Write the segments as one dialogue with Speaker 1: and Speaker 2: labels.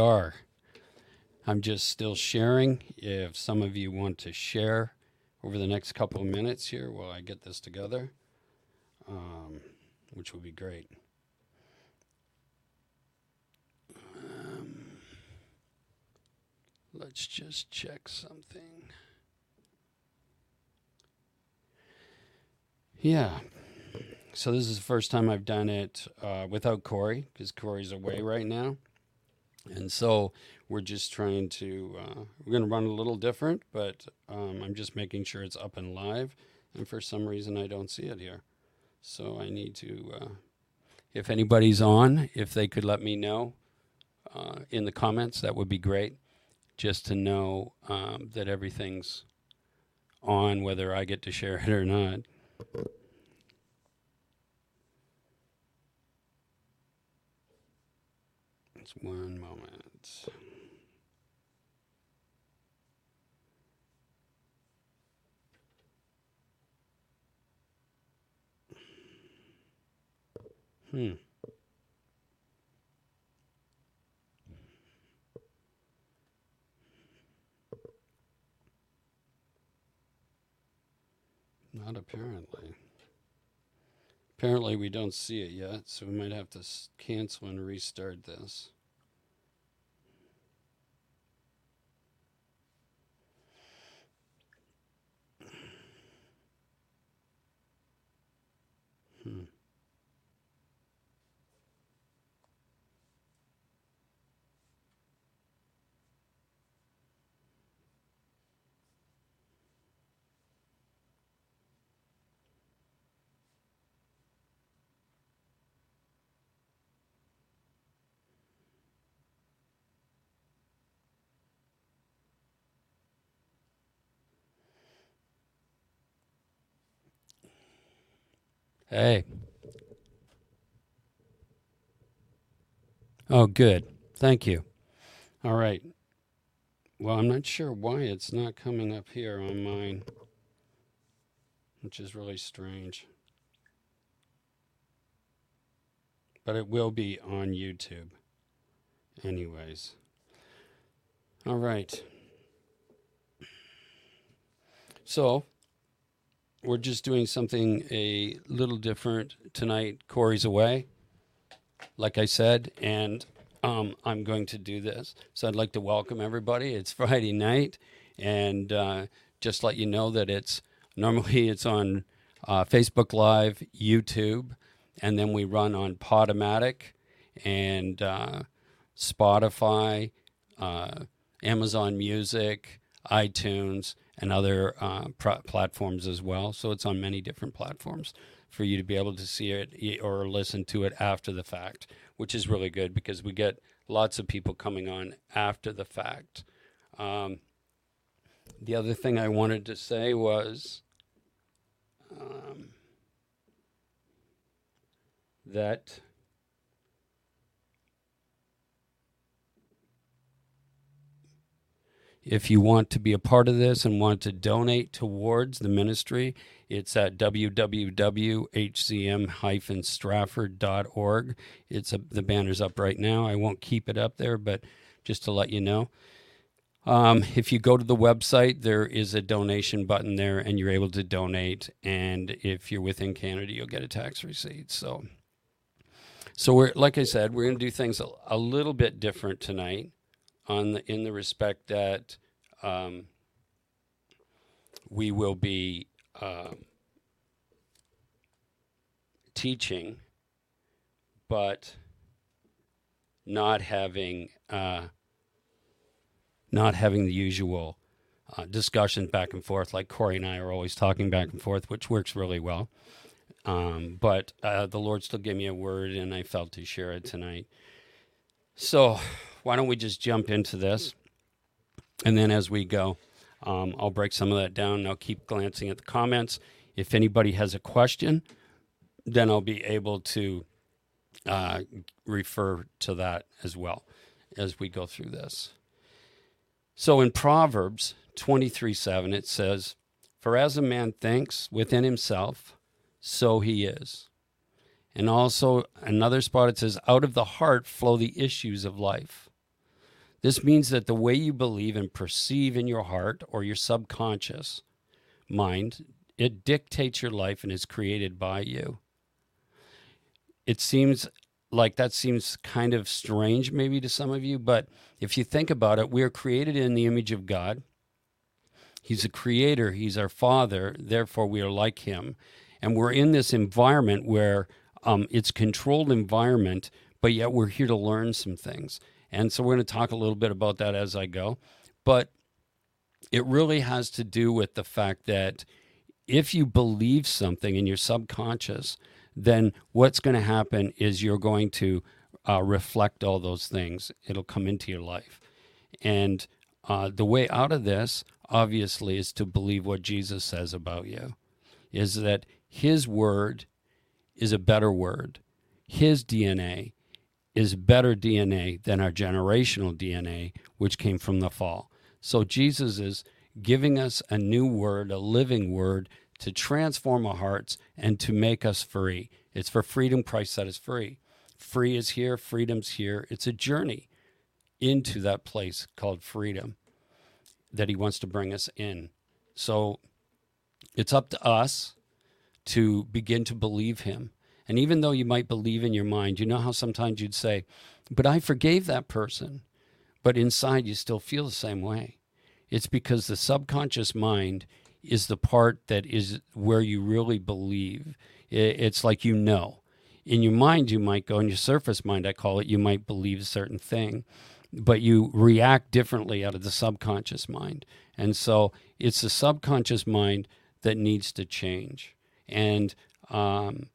Speaker 1: are. I'm just still sharing. If some of you want to share over the next couple of minutes here while I get this together, um, which would be great. Um, let's just check something. Yeah. So this is the first time I've done it uh, without Corey because Corey's away right now, and so we're just trying to. Uh, we're going to run a little different, but um, I'm just making sure it's up and live. And for some reason, I don't see it here, so I need to. Uh, if anybody's on, if they could let me know uh, in the comments, that would be great. Just to know um, that everything's on, whether I get to share it or not. One moment. Hmm. Not apparently. Apparently, we don't see it yet, so we might have to cancel and restart this. Hey. Oh, good. Thank you. All right. Well, I'm not sure why it's not coming up here on mine, which is really strange. But it will be on YouTube, anyways. All right. So, we're just doing something a little different tonight. Corey's away, like I said, and um, I'm going to do this. So I'd like to welcome everybody. It's Friday night, and uh, just let you know that it's normally it's on uh, Facebook Live, YouTube, and then we run on Podomatic and uh, Spotify, uh, Amazon Music, iTunes and other uh, platforms as well. So it's on many different platforms for you to be able to see it or listen to it after the fact, which is really good because we get lots of people coming on after the fact. Um, the other thing I wanted to say was um, that If you want to be a part of this and want to donate towards the ministry, it's at www.hcm-strafford.org. It's a, the banner's up right now. I won't keep it up there, but just to let you know. Um, if you go to the website, there is a donation button there, and you're able to donate. And if you're within Canada, you'll get a tax receipt. So, so we're like I said, we're going to do things a, a little bit different tonight on the, in the respect that um, we will be uh, teaching, but not having uh, not having the usual uh, discussions back and forth like Corey and I are always talking back and forth, which works really well. Um, but uh, the Lord still gave me a word, and I felt to share it tonight. So why don't we just jump into this? And then as we go, um, I'll break some of that down and I'll keep glancing at the comments. If anybody has a question, then I'll be able to uh, refer to that as well as we go through this. So in Proverbs 23 7, it says, For as a man thinks within himself, so he is. And also another spot it says, out of the heart flow the issues of life. This means that the way you believe and perceive in your heart or your subconscious mind, it dictates your life and is created by you. It seems like that seems kind of strange maybe to some of you, but if you think about it, we are created in the image of God. He's a creator, he's our father, therefore we are like him. And we're in this environment where um, it's controlled environment, but yet we're here to learn some things. And so we're going to talk a little bit about that as I go. But it really has to do with the fact that if you believe something in your subconscious, then what's going to happen is you're going to uh, reflect all those things. It'll come into your life. And uh, the way out of this, obviously, is to believe what Jesus says about you, is that his word is a better word. His DNA is better DNA than our generational DNA, which came from the fall. So Jesus is giving us a new word, a living word to transform our hearts and to make us free. It's for freedom Christ set us free. Free is here, freedom's here. It's a journey into that place called freedom that he wants to bring us in. So it's up to us to begin to believe him. And even though you might believe in your mind, you know how sometimes you'd say, But I forgave that person. But inside you still feel the same way. It's because the subconscious mind is the part that is where you really believe. It's like you know. In your mind, you might go, in your surface mind, I call it, you might believe a certain thing, but you react differently out of the subconscious mind. And so it's the subconscious mind that needs to change. And um,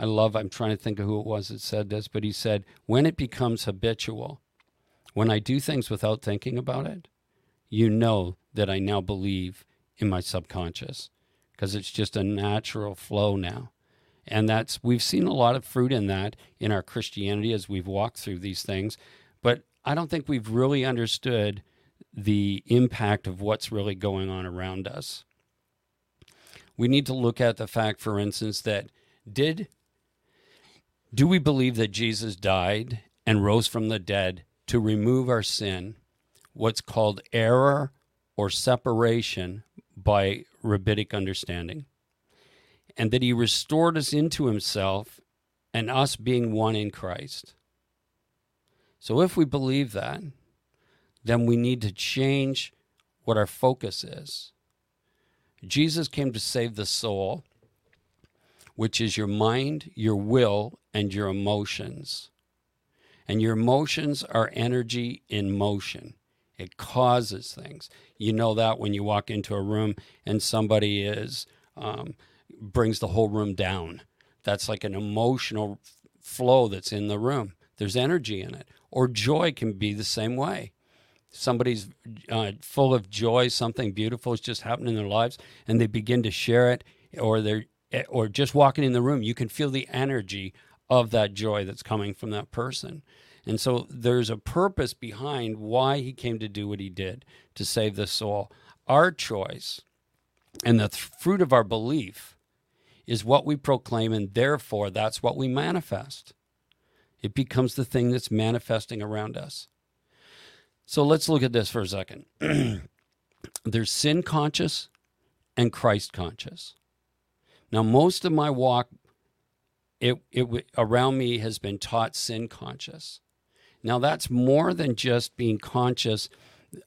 Speaker 1: I love, I'm trying to think of who it was that said this, but he said, when it becomes habitual, when I do things without thinking about it, you know that I now believe in my subconscious because it's just a natural flow now. And that's, we've seen a lot of fruit in that in our Christianity as we've walked through these things. But I don't think we've really understood the impact of what's really going on around us we need to look at the fact, for instance, that did do we believe that Jesus died and rose from the dead to remove our sin, what's called error or separation by rabbinic understanding, and that he restored us into himself and us being one in Christ? So, if we believe that, then we need to change what our focus is. Jesus came to save the soul, which is your mind, your will, and your emotions. And your emotions are energy in motion. It causes things. You know that when you walk into a room and somebody is um, brings the whole room down. That's like an emotional flow that's in the room. There's energy in it. Or joy can be the same way somebody's uh, full of joy, something beautiful is just happening in their lives, and they begin to share it, or they're or just walking in the room, you can feel the energy of that joy that's coming from that person. And so there's a purpose behind why he came to do what he did to save the soul. Our choice and the th- fruit of our belief is what we proclaim, and therefore that's what we manifest. It becomes the thing that's manifesting around us. So let's look at this for a second. There's sin conscious and Christ conscious. Now, most of my walk it, it around me has been taught sin conscious. Now, that's more than just being conscious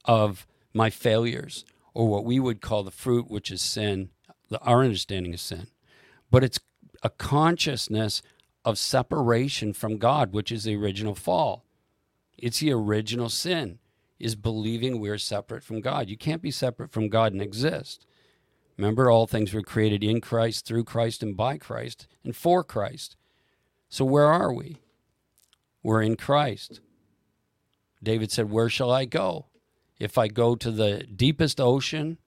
Speaker 1: of my failures or what we would call the fruit, which is sin, the, our understanding of sin. But it's a consciousness of separation from God, which is the original fall. It's the original sin is believing we're separate from God. You can't be separate from God and exist. Remember, all things were created in Christ, through Christ, and by Christ, and for Christ. So where are we? We're in Christ. David said, Where shall I go? If I go to the deepest ocean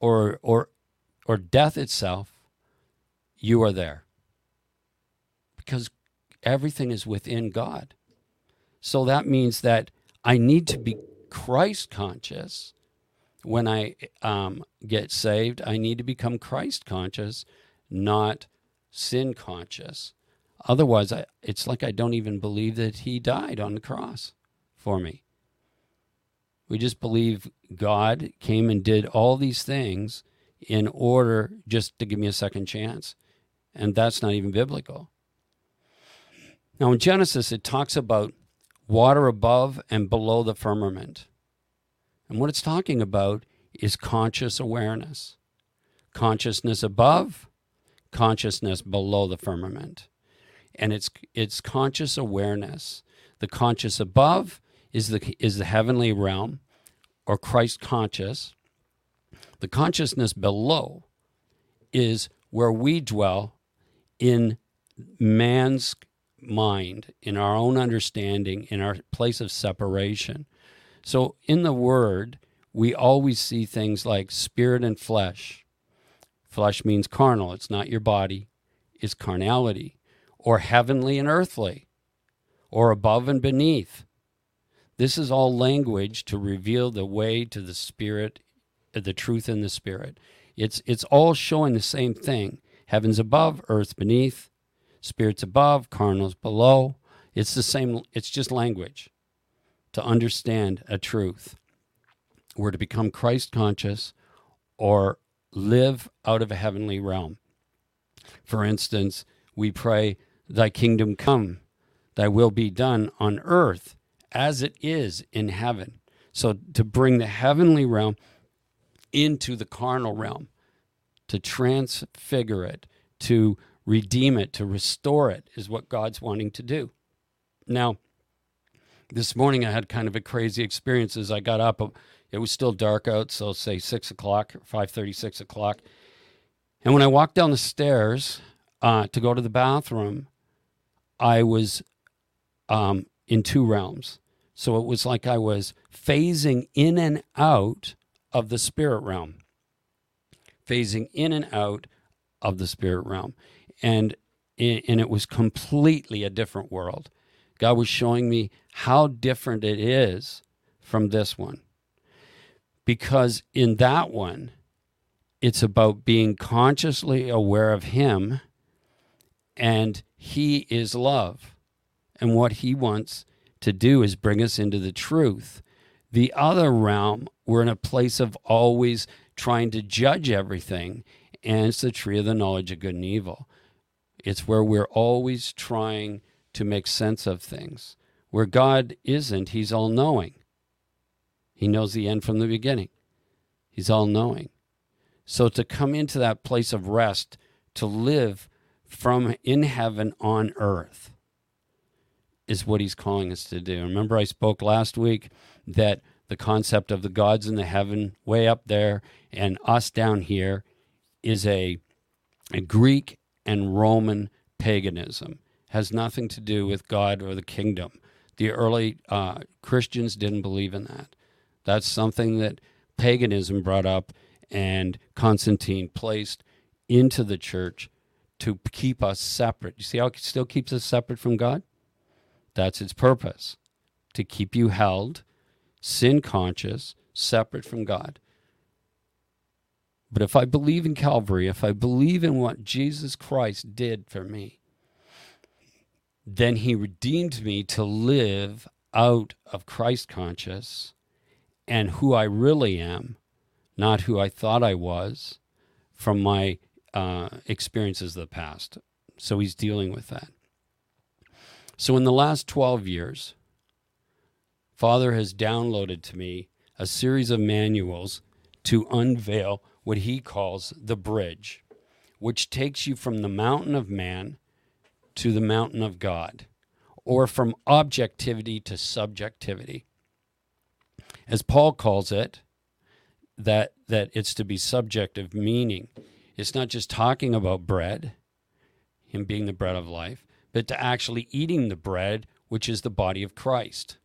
Speaker 1: or, or, or death itself, you are there. Because everything is within God. So that means that I need to be Christ conscious when I um, get saved. I need to become Christ conscious, not sin conscious. Otherwise, I, it's like I don't even believe that he died on the cross for me. We just believe God came and did all these things in order just to give me a second chance. And that's not even biblical. Now, in Genesis, it talks about water above and below the firmament. And what it's talking about is conscious awareness consciousness above, consciousness below the firmament. And it's, it's conscious awareness. The conscious above is the, is the heavenly realm or Christ conscious. The consciousness below is where we dwell in man's mind, in our own understanding, in our place of separation. So in the Word, we always see things like spirit and flesh. Flesh means carnal, it's not your body, it's carnality, or heavenly and earthly, or above and beneath. This is all language to reveal the way to the spirit, the truth in the spirit. It's, it's all showing the same thing heavens above, earth beneath, spirits above, carnals below. It's the same, it's just language to understand a truth. We're to become Christ conscious or live out of a heavenly realm. For instance, we pray, Thy kingdom come, Thy will be done on earth as it is in heaven. So to bring the heavenly realm into the carnal realm, to transfigure it, to redeem it, to restore it, is what God's wanting to do. Now, this morning I had kind of a crazy experience as I got up. It was still dark out, so say six o'clock, five thirty, six o'clock. And when I walked down the stairs uh, to go to the bathroom, I was um, in two realms. So it was like I was phasing in and out of the spirit realm, phasing in and out of the spirit realm. And, and it was completely a different world. God was showing me how different it is from this one. Because in that one, it's about being consciously aware of Him, and He is love. And what He wants to do is bring us into the truth. The other realm, we're in a place of always trying to judge everything, and it's the tree of the knowledge of good and evil. It's where we're always trying to make sense of things. Where God isn't, He's all knowing. He knows the end from the beginning. He's all knowing. So to come into that place of rest, to live from in heaven on earth, is what he's calling us to do. Remember, I spoke last week that the concept of the gods in the heaven, way up there, and us down here, is a, a Greek and Roman paganism. Has nothing to do with God or the kingdom. The early uh, Christians didn't believe in that. That's something that paganism brought up and Constantine placed into the church to keep us separate. You see how it still keeps us separate from God? That's its purpose to keep you held, sin conscious, separate from God. But if I believe in Calvary, if I believe in what Jesus Christ did for me, then he redeemed me to live out of Christ conscious and who I really am, not who I thought I was from my uh, experiences of the past. So he's dealing with that. So, in the last 12 years, Father has downloaded to me a series of manuals to unveil what he calls the bridge, which takes you from the mountain of man to the mountain of God, or from objectivity to subjectivity. As Paul calls it, that, that it's to be subjective, meaning it's not just talking about bread, him being the bread of life, but to actually eating the bread, which is the body of Christ,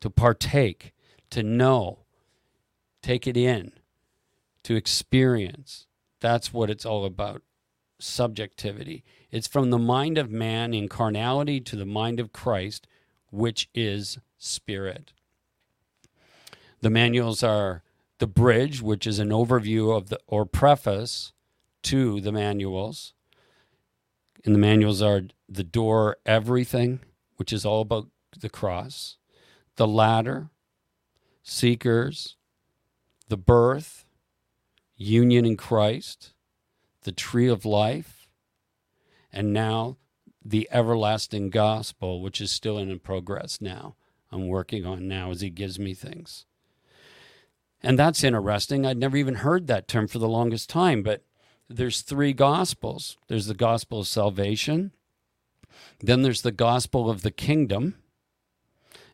Speaker 1: to partake, to know, take it in, to experience. That's what it's all about subjectivity. It's from the mind of man in carnality to the mind of Christ, which is spirit. The manuals are the bridge, which is an overview of the or preface to the manuals And the manuals are the door, everything, which is all about the cross, the ladder, seekers, the birth, union in Christ, the tree of life, and now the everlasting gospel, which is still in progress now. I'm working on now as he gives me things. And that's interesting. I'd never even heard that term for the longest time, but there's three gospels. There's the gospel of salvation, then there's the gospel of the kingdom,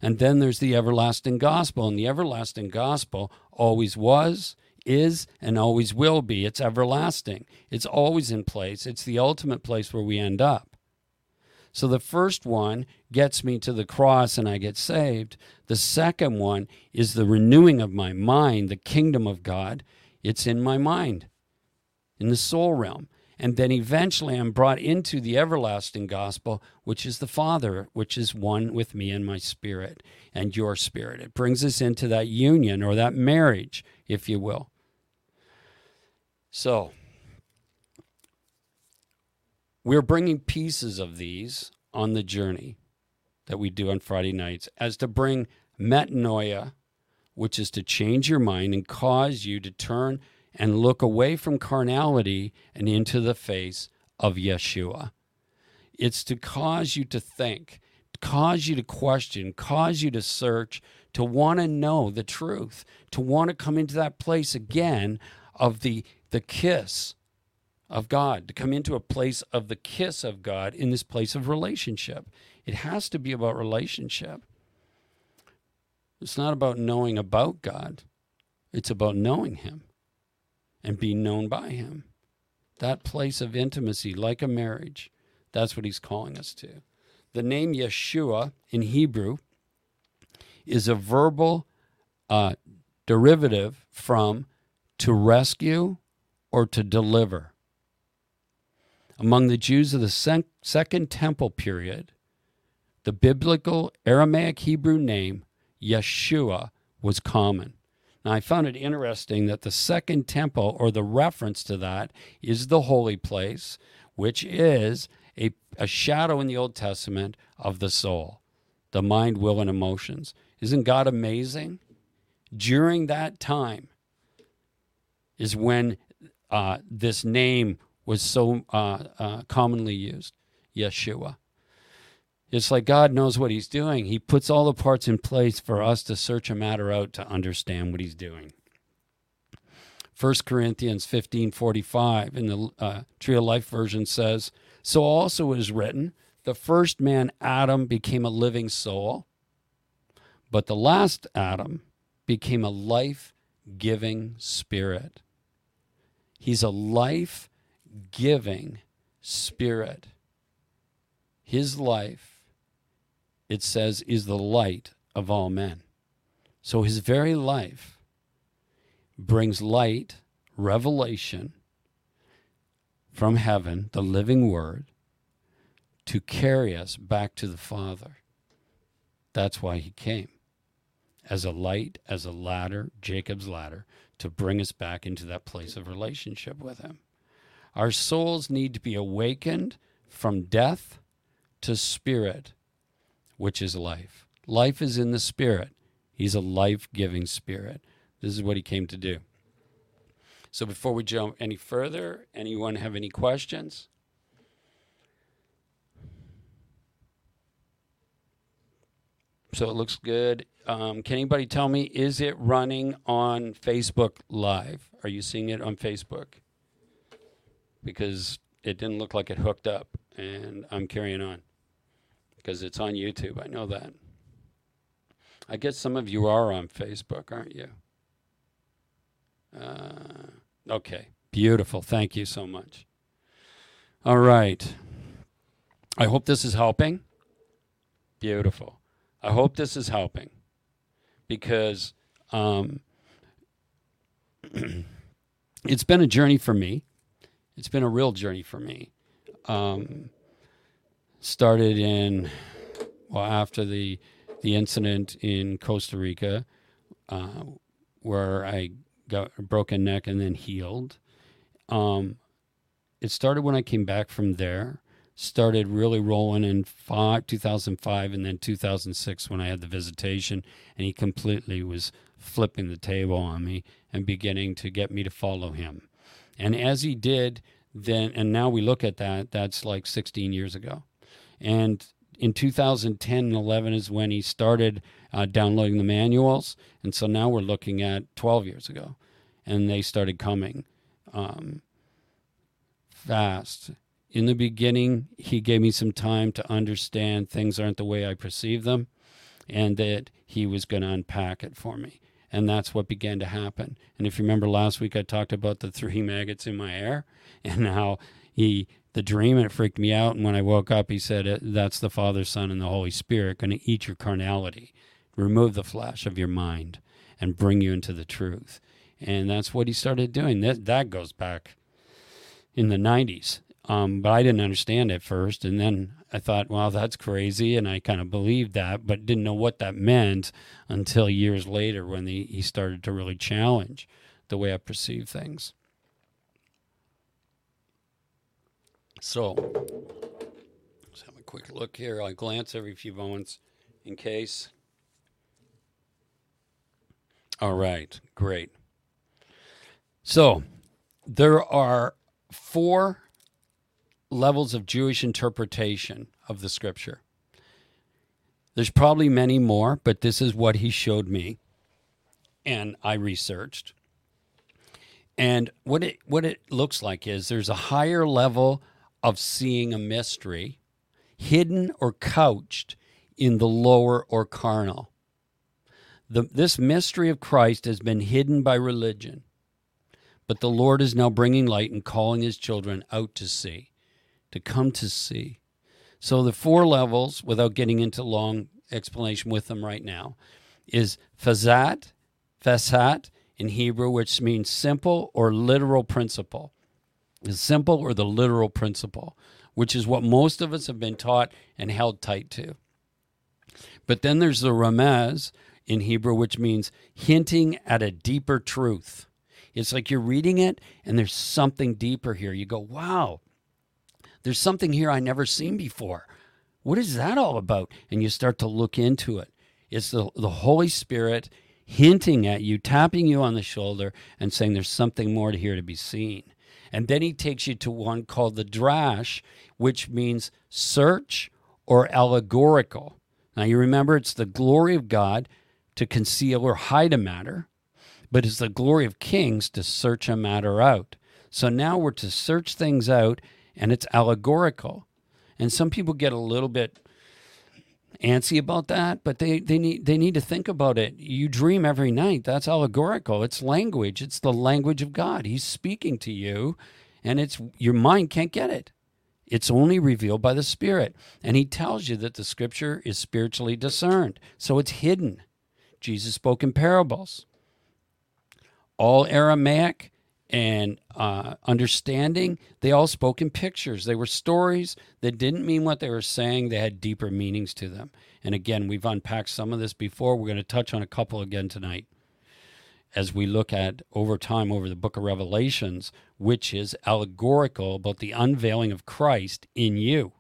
Speaker 1: and then there's the everlasting gospel. And the everlasting gospel always was, is, and always will be. It's everlasting. It's always in place. It's the ultimate place where we end up. So the first one gets me to the cross and I get saved. The second one is the renewing of my mind, the kingdom of God. It's in my mind, in the soul realm. And then eventually I'm brought into the everlasting gospel, which is the Father, which is one with me and my spirit and your spirit. It brings us into that union or that marriage, if you will. So, we're bringing pieces of these on the journey that we do on Friday nights as to bring metanoia, which is to change your mind and cause you to turn and look away from carnality and into the face of Yeshua. It's to cause you to think, cause you to question, cause you to search, to want to know the truth, to want to come into that place again of the, the kiss of God, to come into a place of the kiss of God in this place of relationship. It has to be about relationship. It's not about knowing about God, it's about knowing Him and being known by Him. That place of intimacy, like a marriage, that's what He's calling us to. The name Yeshua in Hebrew is a verbal uh, derivative from to rescue or to deliver. Among the Jews of the Second Temple period, the biblical Aramaic Hebrew name Yeshua was common. Now, I found it interesting that the Second Temple, or the reference to that, is the holy place, which is a, a shadow in the Old Testament of the soul, the mind, will, and emotions. Isn't God amazing? During that time is when uh, this name was so uh, uh, commonly used Yeshua. It's like God knows what He's doing. He puts all the parts in place for us to search a matter out to understand what He's doing. 1 Corinthians 15 45 in the uh, Tree of Life version says, So also is written, the first man, Adam, became a living soul, but the last Adam became a life giving spirit. He's a life giving spirit. His life, it says, is the light of all men. So his very life brings light, revelation from heaven, the living word, to carry us back to the Father. That's why he came as a light, as a ladder, Jacob's ladder, to bring us back into that place of relationship with him. Our souls need to be awakened from death to spirit, which is life. Life is in the spirit. He's a life giving spirit. This is what he came to do. So before we jump any further, anyone have any questions? So it looks good. Um, can anybody tell me, is it running on Facebook Live? Are you seeing it on Facebook? because it didn't look like it hooked up, and I'm carrying on because it's on YouTube. I know that. I guess some of you are on Facebook, aren't you? Uh, okay, beautiful. Thank you so much. All right. I hope this is helping. Beautiful. I hope this is helping because um, it's been a journey for me it's been a real journey for me. Um, started in well after the the incident in Costa Rica, uh, where I got a broken neck and then healed. Um, it started when I came back from there. Started really rolling in five, 2005 and then 2006 when I had the visitation, and he completely was flipping the table on me and beginning to get me to follow him. And as he did, then, and now we look at that, that's like 16 years ago. And in 2010 and 11 is when he started uh, downloading the manuals. And so now we're looking at 12 years ago. And they started coming um, fast in the beginning, he gave me some time to understand things aren't the way I perceive them and that he was going to unpack it for me. And that's what began to happen. And if you remember last week, I talked about the three maggots in my hair and how he, the dream, it freaked me out. And when I woke up, he said, uh, That's the Father, Son, and the Holy Spirit going to eat your carnality, remove the flesh of your mind, and bring you into the truth. And that's what he started doing. That, that goes back in the 90s. Um, but I didn't understand at first. And then I thought, wow, that's crazy. And I kind of believed that, but didn't know what that meant until years later when he, he started to really challenge the way I perceive things. So let's have a quick look here. I glance every few moments in case. All right, great. So there are four levels of Jewish interpretation of the scripture. There's probably many more, but this is what he showed me and I researched. And what it what it looks like is there's a higher level of seeing a mystery hidden or couched in the lower or carnal. The, this mystery of Christ has been hidden by religion, but the Lord is now bringing light and calling his children out to see to come to see. So the four levels, without getting into long explanation with them right now, is fazat, fasat in Hebrew, which means simple or literal principle. The simple or the literal principle, which is what most of us have been taught and held tight to. But then there's the ramaz in Hebrew, which means hinting at a deeper truth. It's like you're reading it and there's something deeper here. You go, wow, there's something here I never seen before. What is that all about? And you start to look into it. It's the, the Holy Spirit hinting at you, tapping you on the shoulder, and saying there's something more to here to be seen. And then he takes you to one called the drash, which means search or allegorical. Now you remember it's the glory of God to conceal or hide a matter, but it's the glory of kings to search a matter out. So now we're to search things out and it's allegorical. And some people get a little bit antsy about that, but they, they need they need to think about it. You dream every night. That's allegorical. It's language. It's the language of God. He's speaking to you, and it's your mind can't get it. It's only revealed by the Spirit. And he tells you that the scripture is spiritually discerned. So it's hidden. Jesus spoke in parables. All Aramaic and uh, understanding, they all spoke in pictures. They were stories that didn't mean what they were saying, they had deeper meanings to them. And again, we've unpacked some of this before. We're going to touch on a couple again tonight as we look at over time over the book of Revelations, which is allegorical about the unveiling of Christ in you.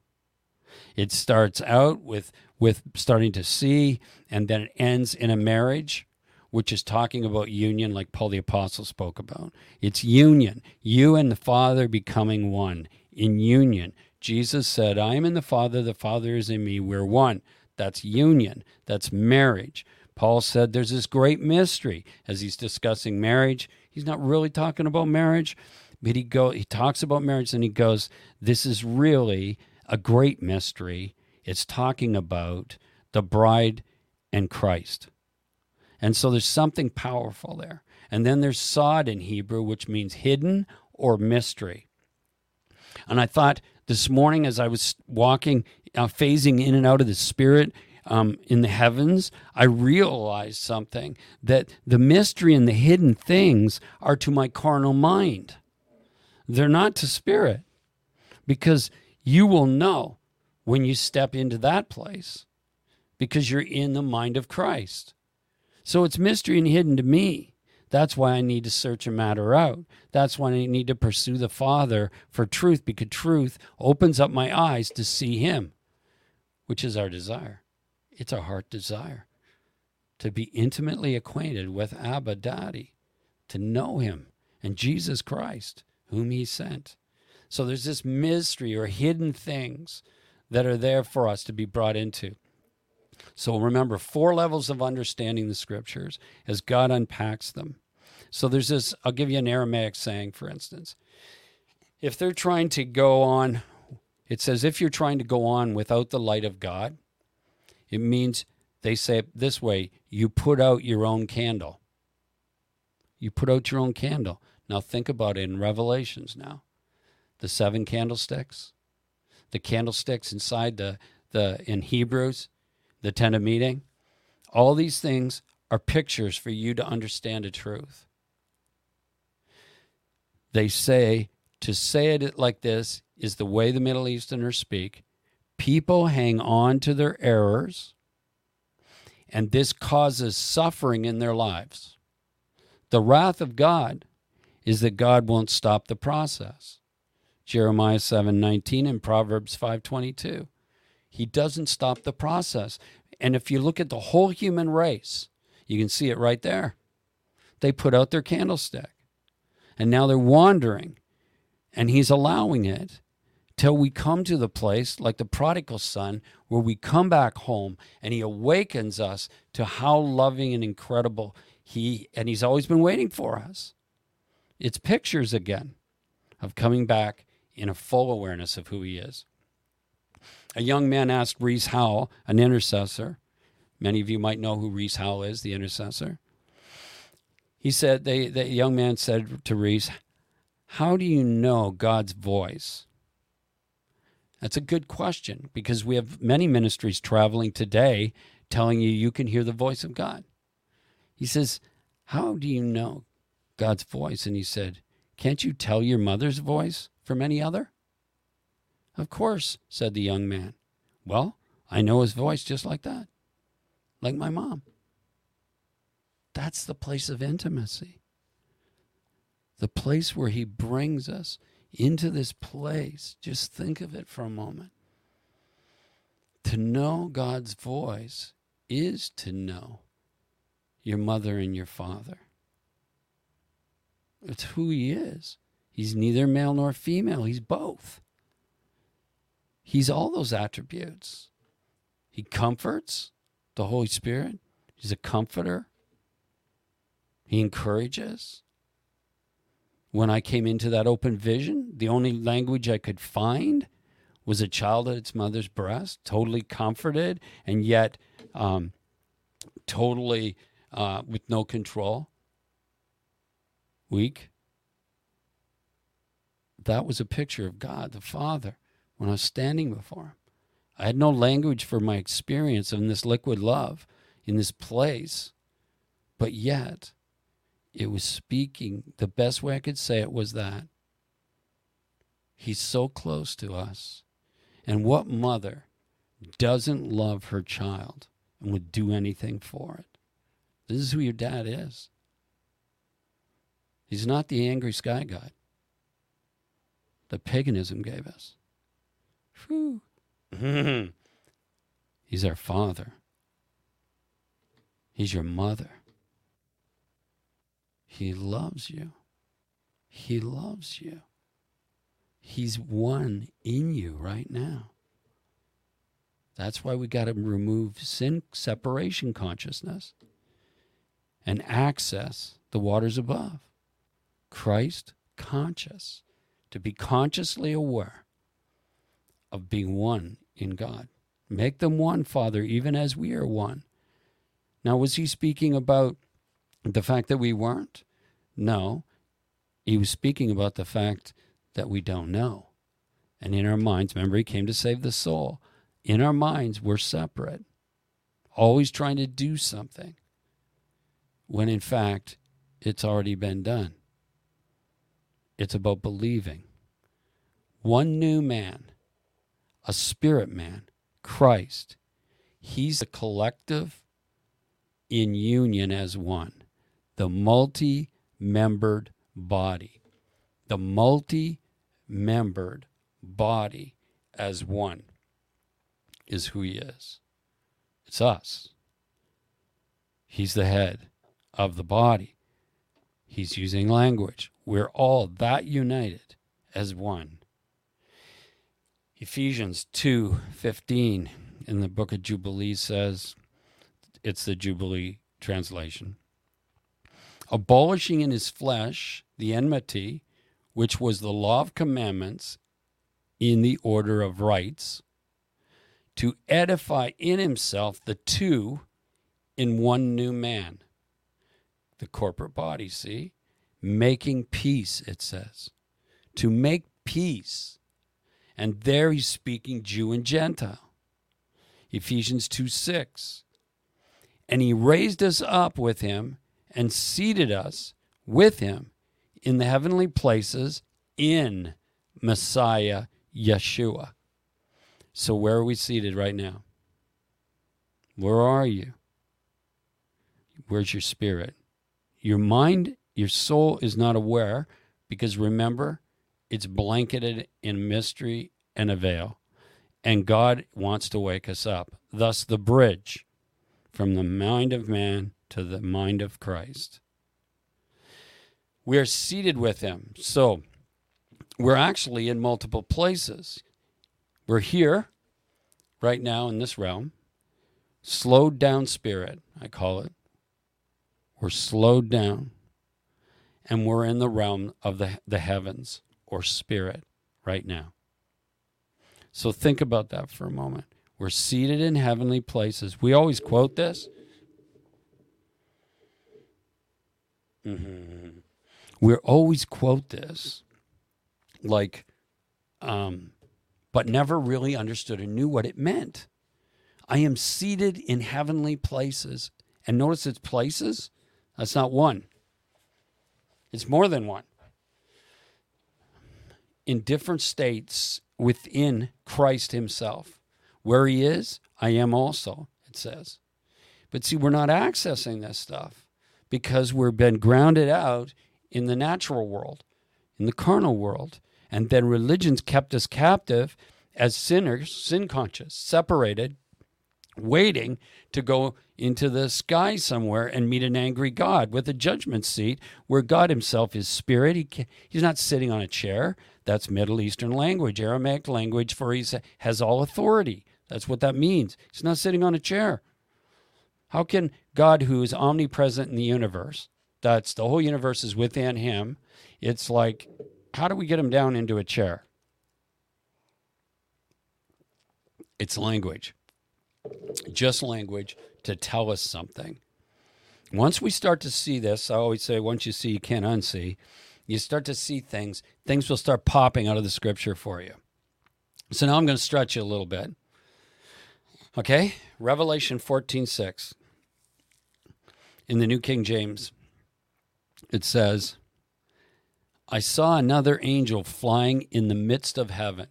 Speaker 1: It starts out with with starting to see and then it ends in a marriage which is talking about union like Paul the Apostle spoke about. It's union, you and the Father becoming one. In union, Jesus said, I am in the Father, the Father is in me, we're one. That's union, that's marriage. Paul said there's this great mystery as he's discussing marriage. He's not really talking about marriage, but he go he talks about marriage and he goes, This is really a great mystery. It's talking about the bride and Christ. And so there's something powerful there. And then there's sod in Hebrew, which means hidden or mystery. And I thought this morning as I was walking, uh, phasing in and out of the Spirit um, in the heavens, I realized something that the mystery and the hidden things are to my carnal mind. They're not to spirit because you will know when you step into that place because you're in the mind of Christ. So it's mystery and hidden to me. That's why I need to search a matter out. That's why I need to pursue the Father for truth, because truth opens up my eyes to see Him, which is our desire. It's our heart desire to be intimately acquainted with Abba Daddy, to know Him and Jesus Christ, whom He sent. So there's this mystery or hidden things that are there for us to be brought into. So remember, four levels of understanding the scriptures as God unpacks them. So there's this, I'll give you an Aramaic saying, for instance. If they're trying to go on, it says, if you're trying to go on without the light of God, it means they say it this way you put out your own candle. You put out your own candle. Now think about it in Revelations now. The seven candlesticks, the candlesticks inside the, the in Hebrews, the tent of meeting. All these things are pictures for you to understand a truth. They say to say it like this is the way the Middle Easterners speak. People hang on to their errors, and this causes suffering in their lives. The wrath of God is that God won't stop the process. Jeremiah 7:19 and Proverbs 5:22. He doesn't stop the process. And if you look at the whole human race, you can see it right there. They put out their candlestick. And now they're wandering. And he's allowing it till we come to the place like the prodigal son where we come back home and he awakens us to how loving and incredible he and he's always been waiting for us. It's pictures again of coming back in a full awareness of who he is. A young man asked Rees Howell, an intercessor. Many of you might know who Rees Howell is, the intercessor. He said, they, the young man said to Rees, How do you know God's voice? That's a good question because we have many ministries traveling today telling you you can hear the voice of God. He says, How do you know God's voice? And he said, Can't you tell your mother's voice from any other? Of course, said the young man. Well, I know his voice just like that, like my mom. That's the place of intimacy. The place where he brings us into this place. Just think of it for a moment. To know God's voice is to know your mother and your father. It's who he is. He's neither male nor female, he's both. He's all those attributes. He comforts the Holy Spirit, He's a comforter, He encourages. When I came into that open vision, the only language I could find was a child at its mother's breast, totally comforted, and yet um, totally uh, with no control, weak. That was a picture of God the Father when I was standing before Him. I had no language for my experience in this liquid love in this place, but yet it was speaking. The best way I could say it was that He's so close to us. And what mother doesn't love her child and would do anything for it? This is who your dad is. He's not the angry sky god that paganism gave us. Whew. He's our father. He's your mother. He loves you. He loves you. He's one in you right now. That's why we got to remove sin separation consciousness and access the waters above. Christ conscious, to be consciously aware of being one in God. Make them one, Father, even as we are one. Now, was he speaking about the fact that we weren't? No. He was speaking about the fact that we don't know. And in our minds, remember, he came to save the soul. In our minds, we're separate, always trying to do something, when in fact, it's already been done. It's about believing. One new man a spirit man, Christ. He's the collective in union as one. the multi membered body. The multi membered body as one is who he is. It's us. He's the head of the body. He's using language. We're all that united as one. Ephesians 2:15 in the book of Jubilees says it's the Jubilee translation. Abolishing in his flesh the enmity which was the law of commandments in the order of rights to edify in himself the two in one new man. The corporate body, see? Making peace, it says. To make peace. And there he's speaking Jew and Gentile. Ephesians 2 6. And he raised us up with him and seated us with him in the heavenly places in Messiah Yeshua. So, where are we seated right now? Where are you? Where's your spirit? Your mind, your soul is not aware because remember, it's blanketed in mystery and a veil. And God wants to wake us up. Thus, the bridge from the mind of man to the mind of Christ. We are seated with Him. So, we're actually in multiple places. We're here right now in this realm. Slowed down spirit, I call it. We're slowed down. And we're in the realm of the, the heavens or spirit right now. So think about that for a moment. We're seated in heavenly places. We always quote this. Mm-hmm. We always quote this like um, but never really understood and knew what it meant. I am seated in heavenly places. And notice it's places, that's not one, it's more than one. In different states within Christ Himself. Where He is, I am also, it says. But see, we're not accessing this stuff because we've been grounded out in the natural world, in the carnal world. And then religions kept us captive as sinners, sin conscious, separated, waiting to go into the sky somewhere and meet an angry God with a judgment seat where God himself is spirit. He he's not sitting on a chair. That's Middle Eastern language, Aramaic language for he has all authority. That's what that means. He's not sitting on a chair. How can God, who is omnipresent in the universe, that's the whole universe is within him, it's like how do we get him down into a chair? It's language, just language to tell us something. Once we start to see this, I always say, once you see, you can't unsee. You start to see things, things will start popping out of the scripture for you. So now I'm going to stretch you a little bit. Okay? Revelation 14 6. In the New King James, it says, I saw another angel flying in the midst of heaven,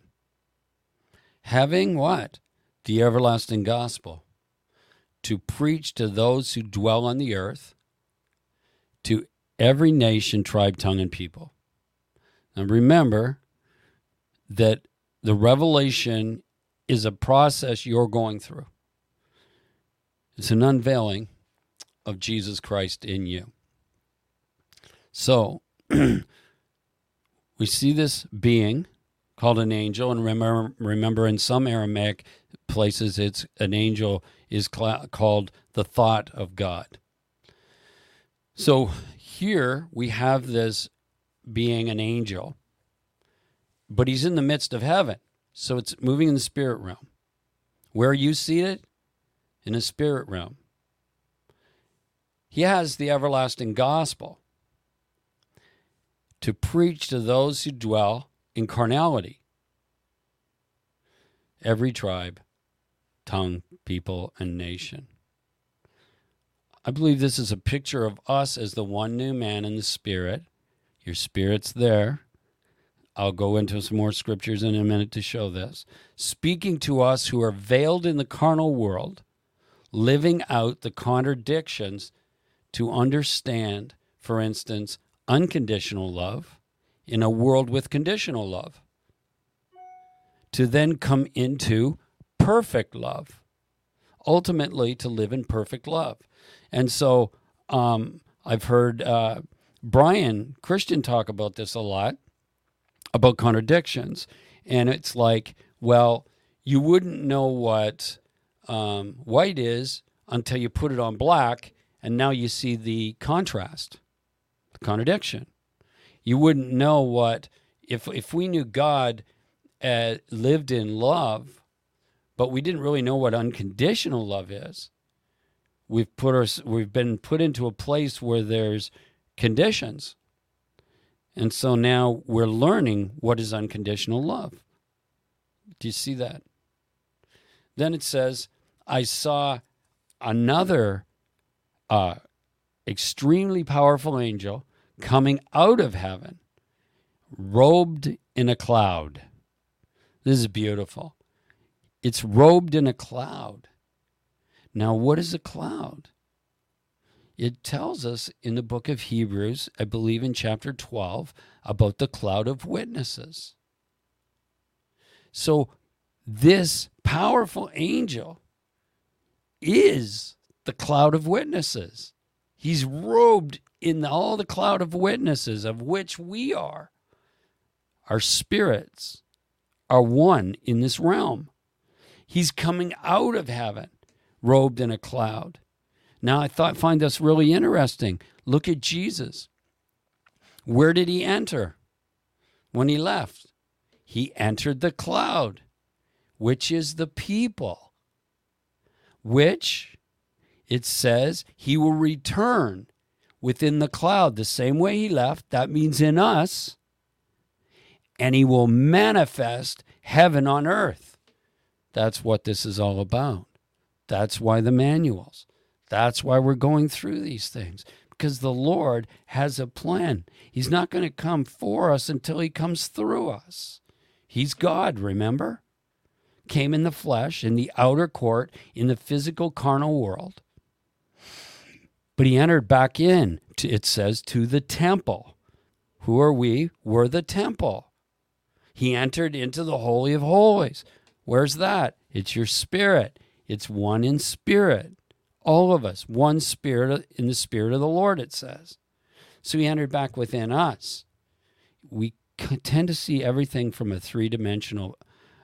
Speaker 1: having what? The everlasting gospel to preach to those who dwell on the earth, to every nation, tribe, tongue, and people. Now remember that the revelation is a process you're going through. It's an unveiling of Jesus Christ in you. So, we see this being called an angel, and remember, remember in some Aramaic places, it's an angel is cl- called the thought of God. So here we have this being an angel, but he's in the midst of heaven. So it's moving in the spirit realm. Where are you seated? In the spirit realm. He has the everlasting gospel to preach to those who dwell in carnality. Every tribe, tongue, people, and nation. I believe this is a picture of us as the one new man in the spirit. Your spirit's there. I'll go into some more scriptures in a minute to show this. Speaking to us who are veiled in the carnal world, living out the contradictions to understand for instance, unconditional love in a world with conditional love, to then come into perfect love, ultimately to live in perfect love. And so um, I've heard uh, Brian Christian talk about this a lot about contradictions. And it's like, well, you wouldn't know what um, white is until you put it on black, and now you see the contrast, the contradiction. You wouldn't know what if if we knew God uh, lived in love, but we didn't really know what unconditional love is. We've put our, we've been put into a place where there's conditions, and so now we're learning what is unconditional love. Do you see that? Then it says, I saw another uh, extremely powerful angel coming out of heaven, robed in a cloud. This is beautiful. It's robed in a cloud. Now, what is a cloud? It tells us in the book of Hebrews, I believe in chapter 12, about the cloud of witnesses. So, this powerful angel is the cloud of witnesses. He's robed in all the cloud of witnesses, of which we are. Our spirits are one in this realm. He's coming out of heaven, robed in a cloud. Now, I thought find this really interesting. Look at Jesus. Where did he enter when he left? He entered the cloud, which is the people, which it says he will return within the cloud the same way he left. That means in us. And he will manifest heaven on earth. That's what this is all about. That's why the manuals. That's why we're going through these things because the Lord has a plan. He's not going to come for us until he comes through us. He's God, remember? Came in the flesh, in the outer court, in the physical carnal world. But he entered back in, to, it says, to the temple. Who are we? We're the temple. He entered into the Holy of Holies. Where's that? It's your spirit. It's one in spirit. All of us, one spirit in the spirit of the Lord, it says. So he entered back within us. We tend to see everything from a three dimensional,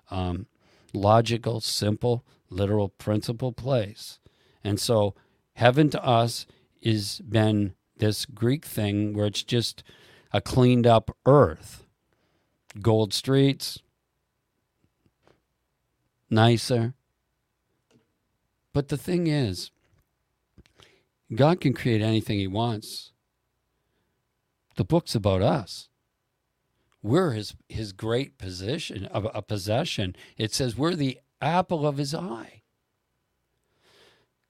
Speaker 1: um, logical, simple, literal principle place. And so heaven to us is been this Greek thing where it's just a cleaned up earth. Gold streets, nicer. But the thing is, God can create anything he wants. The book's about us. We're his his great position of a possession. It says we're the apple of his eye.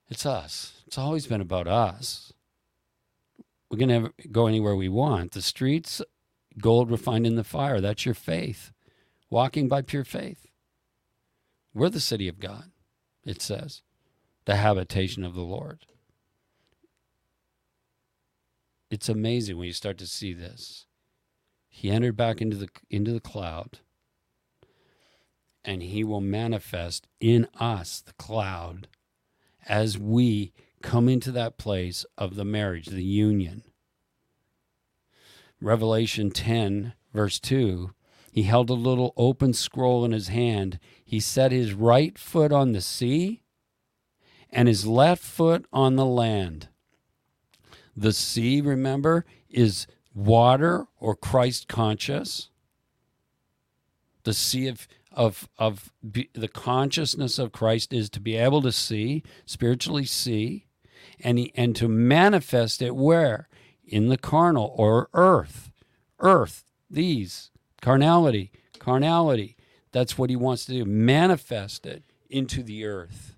Speaker 1: It's us. It's always been about us. We're to go anywhere we want. The streets, gold refined in the fire. That's your faith. Walking by pure faith. We're the city of God, it says, the habitation of the Lord. It's amazing when you start to see this. He entered back into the into the cloud and he will manifest in us the cloud as we come into that place of the marriage, the union. Revelation 10, verse 2 he held a little open scroll in his hand. He set his right foot on the sea and his left foot on the land. The sea, remember, is water or Christ conscious. The sea of of of be, the consciousness of Christ is to be able to see, spiritually see, and he, and to manifest it where in the carnal or earth, earth. These carnality, carnality. That's what he wants to do. Manifest it into the earth.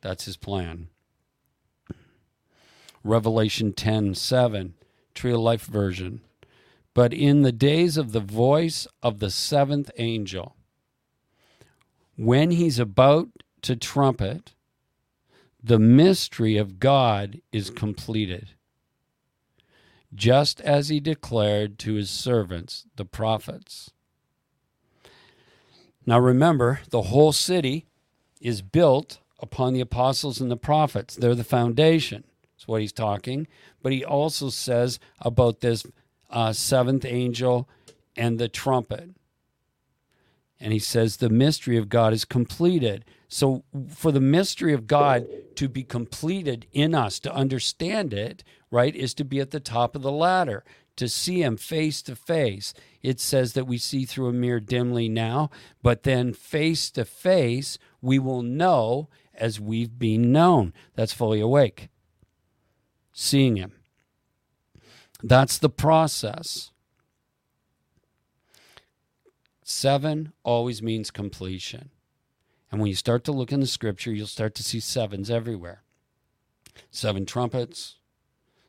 Speaker 1: That's his plan. Revelation 10 7, Tree of Life version. But in the days of the voice of the seventh angel, when he's about to trumpet, the mystery of God is completed. Just as he declared to his servants, the prophets. Now remember, the whole city is built upon the apostles and the prophets. They're the foundation. That's what he's talking. But he also says about this uh, seventh angel and the trumpet. And he says the mystery of God is completed. So, for the mystery of God to be completed in us, to understand it, right, is to be at the top of the ladder, to see Him face to face. It says that we see through a mirror dimly now, but then face to face, we will know as we've been known. That's fully awake, seeing Him. That's the process. Seven always means completion. And when you start to look in the scripture, you'll start to see sevens everywhere seven trumpets,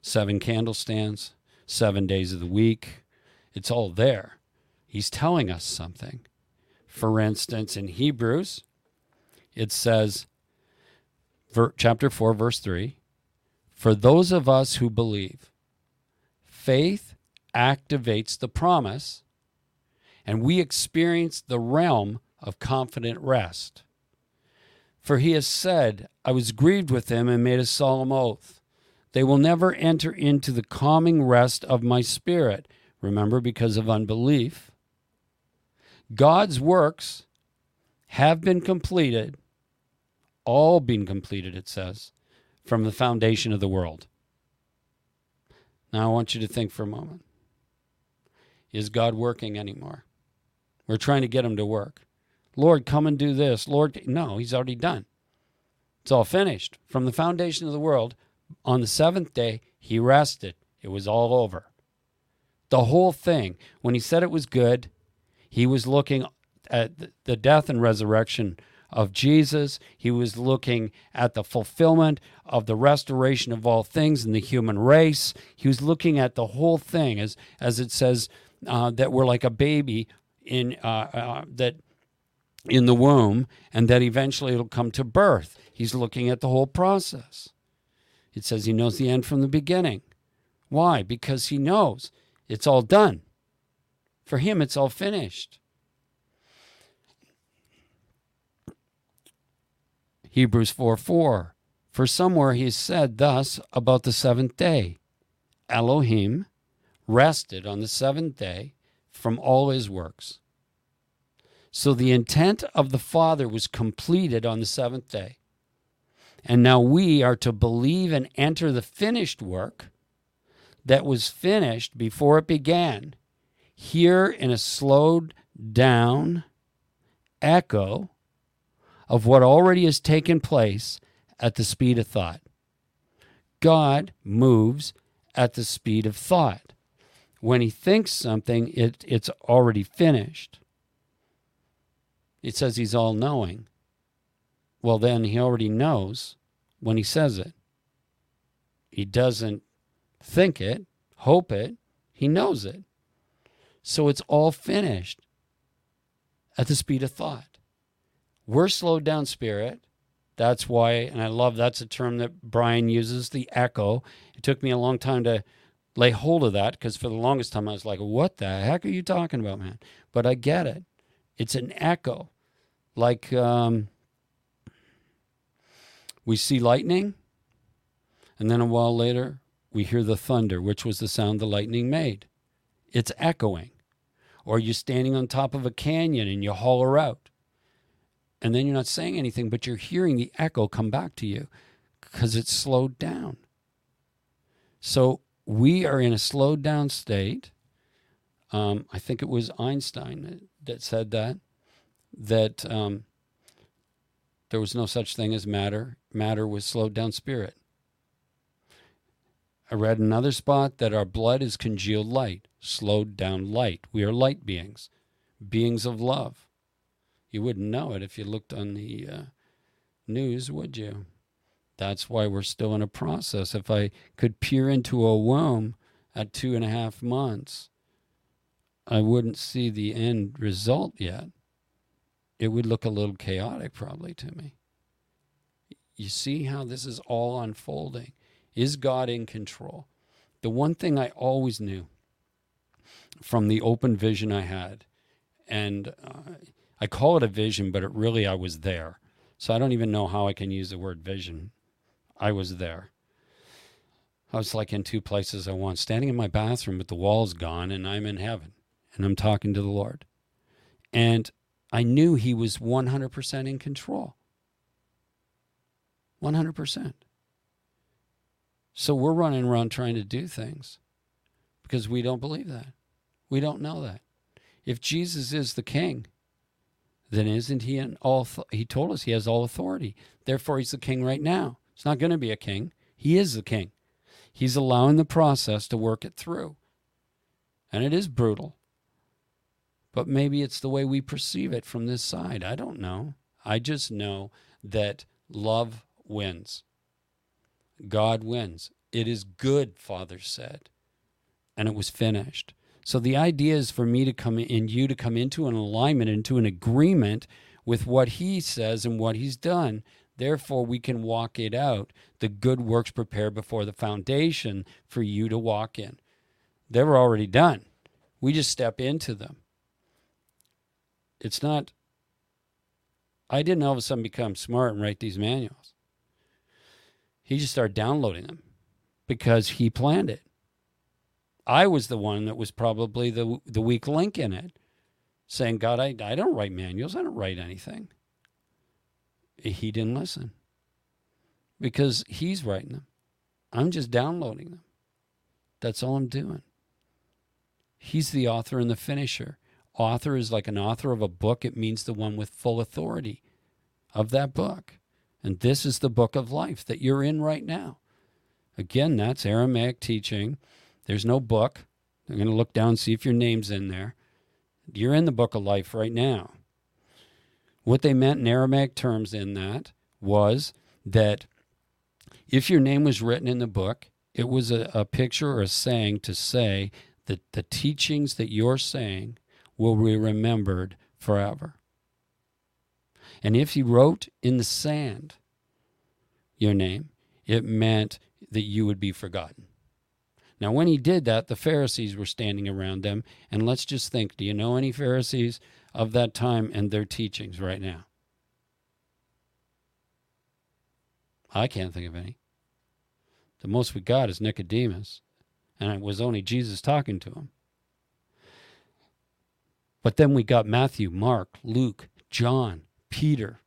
Speaker 1: seven candlestands, seven days of the week. It's all there. He's telling us something. For instance, in Hebrews, it says, chapter 4, verse 3 For those of us who believe, faith activates the promise, and we experience the realm of confident rest. For he has said, I was grieved with him and made a solemn oath. They will never enter into the calming rest of my spirit. Remember, because of unbelief. God's works have been completed, all been completed, it says, from the foundation of the world. Now I want you to think for a moment. Is God working anymore? We're trying to get him to work. Lord, come and do this. Lord, no, he's already done. It's all finished. From the foundation of the world, on the seventh day, he rested. It was all over. The whole thing, when he said it was good, he was looking at the death and resurrection of Jesus. He was looking at the fulfillment of the restoration of all things in the human race. He was looking at the whole thing, as as it says uh, that we're like a baby in uh, uh, that in the womb and that eventually it'll come to birth. He's looking at the whole process. It says he knows the end from the beginning. Why? Because he knows it's all done. For him, it's all finished. Hebrews 4 4. For somewhere he said thus about the seventh day Elohim rested on the seventh day from all his works. So the intent of the Father was completed on the seventh day. And now we are to believe and enter the finished work that was finished before it began, here in a slowed down echo of what already has taken place at the speed of thought. God moves at the speed of thought. When he thinks something, it, it's already finished. It says he's all knowing. Well, then he already knows when he says it. He doesn't think it, hope it, he knows it. So it's all finished at the speed of thought. We're slowed down spirit. That's why, and I love that's a term that Brian uses, the echo. It took me a long time to lay hold of that because for the longest time I was like, what the heck are you talking about, man? But I get it. It's an echo like um, we see lightning, and then a while later we hear the thunder, which was the sound the lightning made. It's echoing. Or you're standing on top of a canyon and you holler out. And then you're not saying anything, but you're hearing the echo come back to you because it's slowed down. So we are in a slowed down state. Um, I think it was Einstein that, said that that um, there was no such thing as matter. Matter was slowed down spirit. I read another spot that our blood is congealed light, slowed down light. We are light beings, beings of love. You wouldn't know it if you looked on the uh, news, would you? That's why we're still in a process. If I could peer into a womb at two and a half months, I wouldn't see the end result yet it would look a little chaotic probably to me. You see how this is all unfolding. Is God in control? the one thing I always knew from the open vision I had, and uh, I call it a vision, but it really I was there. So I don't even know how I can use the word vision. I was there. I was like in two places at once, standing in my bathroom with the walls gone, and I'm in heaven and I'm talking to the Lord. And I knew He was 100% in control. 100%. So we're running around trying to do things because we don't believe that. We don't know that. If Jesus is the king, then isn't he in all he told us he has all authority. Therefore he's the king right now. He's not going to be a king. He is the king. He's allowing the process to work it through. And it is brutal. But maybe it's the way we perceive it from this side. I don't know. I just know that love wins. God wins. It is good, Father said. And it was finished. So the idea is for me to come in, you to come into an alignment, into an agreement with what He says and what He's done. Therefore, we can walk it out. The good works prepared before the foundation for you to walk in. They were already done. We just step into them. It's not, I didn't all of a sudden become smart and write these manuals. He just started downloading them because he planned it. I was the one that was probably the the weak link in it, saying, "God, I I don't write manuals. I don't write anything." He didn't listen because he's writing them. I'm just downloading them. That's all I'm doing. He's the author and the finisher. Author is like an author of a book. It means the one with full authority of that book. And this is the book of life that you're in right now. Again, that's Aramaic teaching. There's no book. I'm going to look down see if your name's in there. You're in the book of life right now. What they meant in Aramaic terms in that was that if your name was written in the book, it was a, a picture or a saying to say that the teachings that you're saying will be remembered forever. And if he wrote in the sand your name, it meant that you would be forgotten. Now, when he did that, the Pharisees were standing around them. And let's just think do you know any Pharisees of that time and their teachings right now? I can't think of any. The most we got is Nicodemus, and it was only Jesus talking to him. But then we got Matthew, Mark, Luke, John, Peter,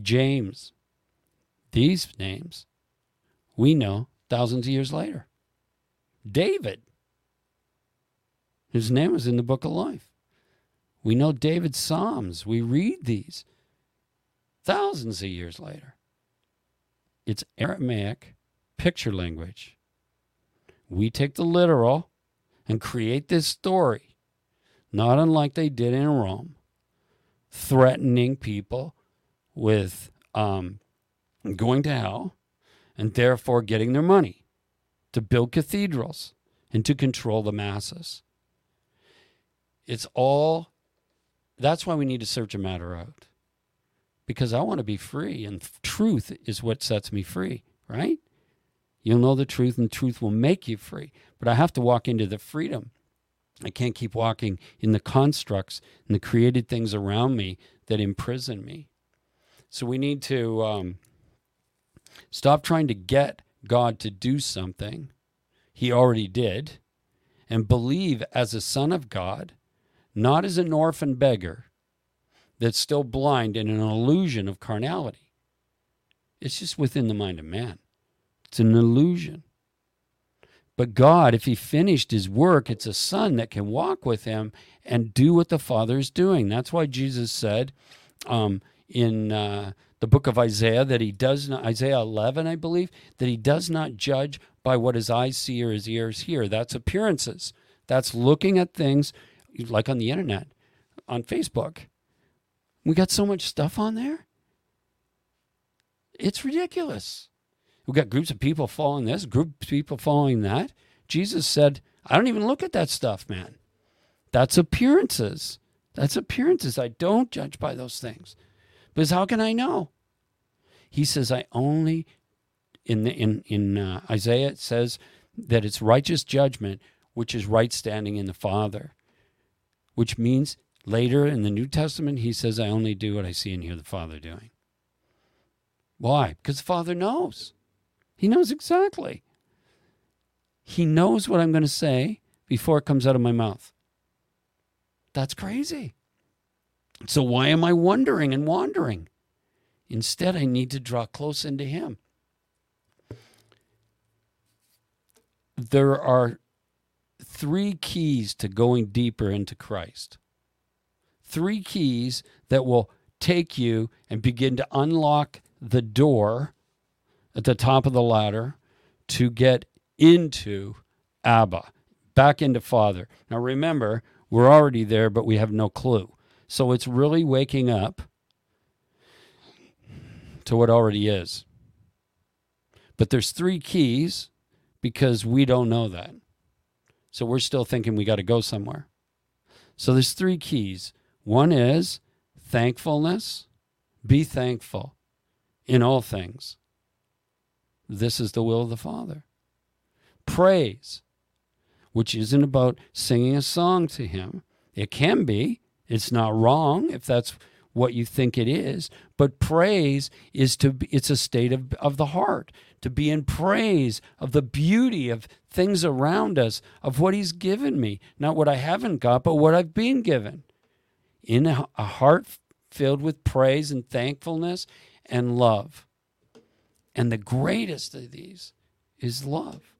Speaker 1: James. These names we know thousands of years later. David, his name is in the book of life. We know David's Psalms. We read these thousands of years later. It's Aramaic picture language. We take the literal and create this story not unlike they did in Rome, threatening people with um, going to hell and therefore getting their money to build cathedrals and to control the masses. It's all, that's why we need to search a matter out. Because I want to be free, and truth is what sets me free, right? You'll know the truth, and truth will make you free. But I have to walk into the freedom I can't keep walking in the constructs and the created things around me that imprison me. So we need to um, stop trying to get God to do something he already did and believe as a son of God, not as an orphan beggar that's still blind in an illusion of carnality. It's just within the mind of man, it's an illusion. But God, if He finished His work, it's a Son that can walk with Him and do what the Father is doing. That's why Jesus said um, in uh, the book of Isaiah that He does not, Isaiah 11, I believe, that He does not judge by what His eyes see or His ears hear. That's appearances. That's looking at things like on the internet, on Facebook. We got so much stuff on there. It's ridiculous. We've got groups of people following this, groups of people following that. Jesus said, I don't even look at that stuff, man. That's appearances. That's appearances. I don't judge by those things. Because how can I know? He says, I only, in, the, in, in uh, Isaiah, it says that it's righteous judgment, which is right standing in the Father, which means later in the New Testament, he says, I only do what I see and hear the Father doing. Why? Because the Father knows. He knows exactly. He knows what I'm going to say before it comes out of my mouth. That's crazy. So why am I wondering and wandering? Instead, I need to draw close into Him. There are three keys to going deeper into Christ. Three keys that will take you and begin to unlock the door at the top of the ladder to get into Abba, back into Father. Now remember, we're already there, but we have no clue. So it's really waking up to what already is. But there's three keys because we don't know that. So we're still thinking we got to go somewhere. So there's three keys. One is thankfulness. Be thankful in all things. This is the will of the Father. Praise, which isn't about singing a song to Him. It can be, it's not wrong if that's what you think it is, but praise is to it's a state of, of the heart to be in praise of the beauty of things around us, of what He's given me, not what I haven't got, but what I've been given. In a, a heart filled with praise and thankfulness and love. And the greatest of these is love.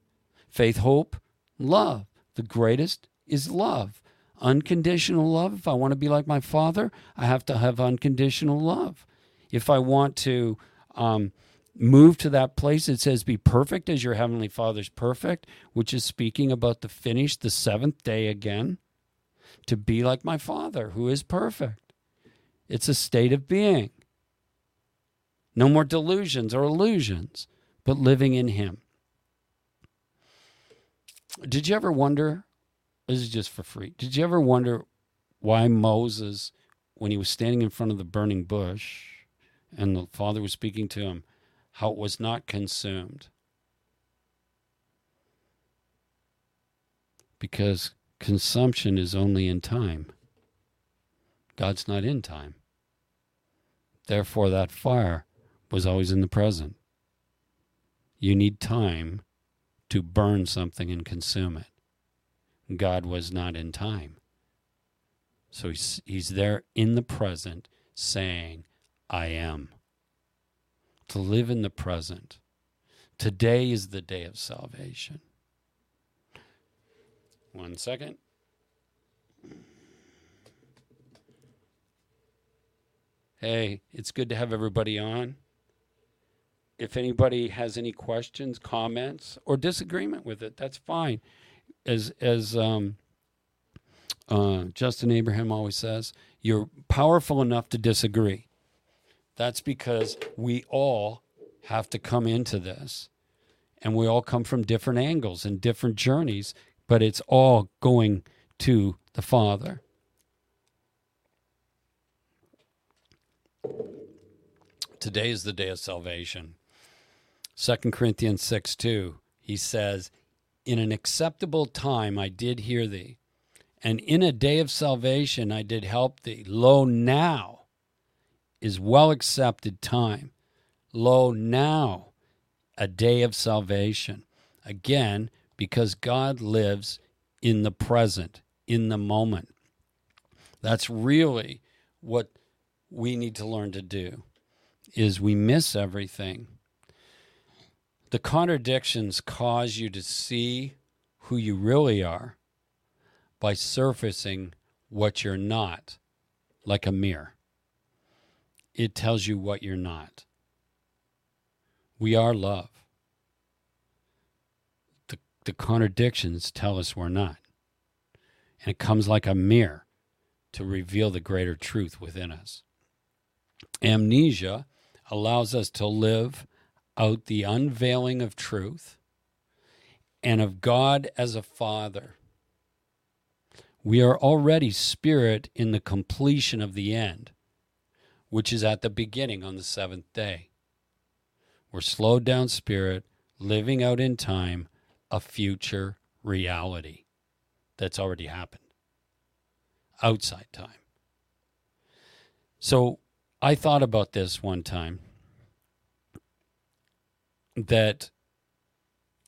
Speaker 1: Faith, hope, love. The greatest is love. Unconditional love. If I want to be like my father, I have to have unconditional love. If I want to um, move to that place, it says, Be perfect as your heavenly father's perfect, which is speaking about the finish, the seventh day again, to be like my father who is perfect. It's a state of being. No more delusions or illusions, but living in Him. Did you ever wonder? This is just for free. Did you ever wonder why Moses, when he was standing in front of the burning bush and the Father was speaking to him, how it was not consumed? Because consumption is only in time. God's not in time. Therefore, that fire was always in the present. You need time to burn something and consume it. God was not in time. So he's, he's there in the present saying, I am. To live in the present. Today is the day of salvation. One second. Hey, it's good to have everybody on if anybody has any questions, comments, or disagreement with it, that's fine. As as um, uh, Justin Abraham always says, you're powerful enough to disagree. That's because we all have to come into this, and we all come from different angles and different journeys, but it's all going to the Father. Today is the day of salvation. 2 Corinthians 6 2, he says, In an acceptable time I did hear thee, and in a day of salvation I did help thee. Lo, now is well accepted time. Lo, now a day of salvation. Again, because God lives in the present, in the moment. That's really what we need to learn to do is we miss everything the contradictions cause you to see who you really are by surfacing what you're not, like a mirror. It tells you what you're not. We are love. The, the contradictions tell us we're not. And it comes like a mirror to reveal the greater truth within us. Amnesia allows us to live out the unveiling of truth and of God as a Father. We are already spirit in the completion of the end, which is at the beginning on the seventh day. We're slowed down spirit, living out in time, a future reality that's already happened outside time. So I thought about this one time that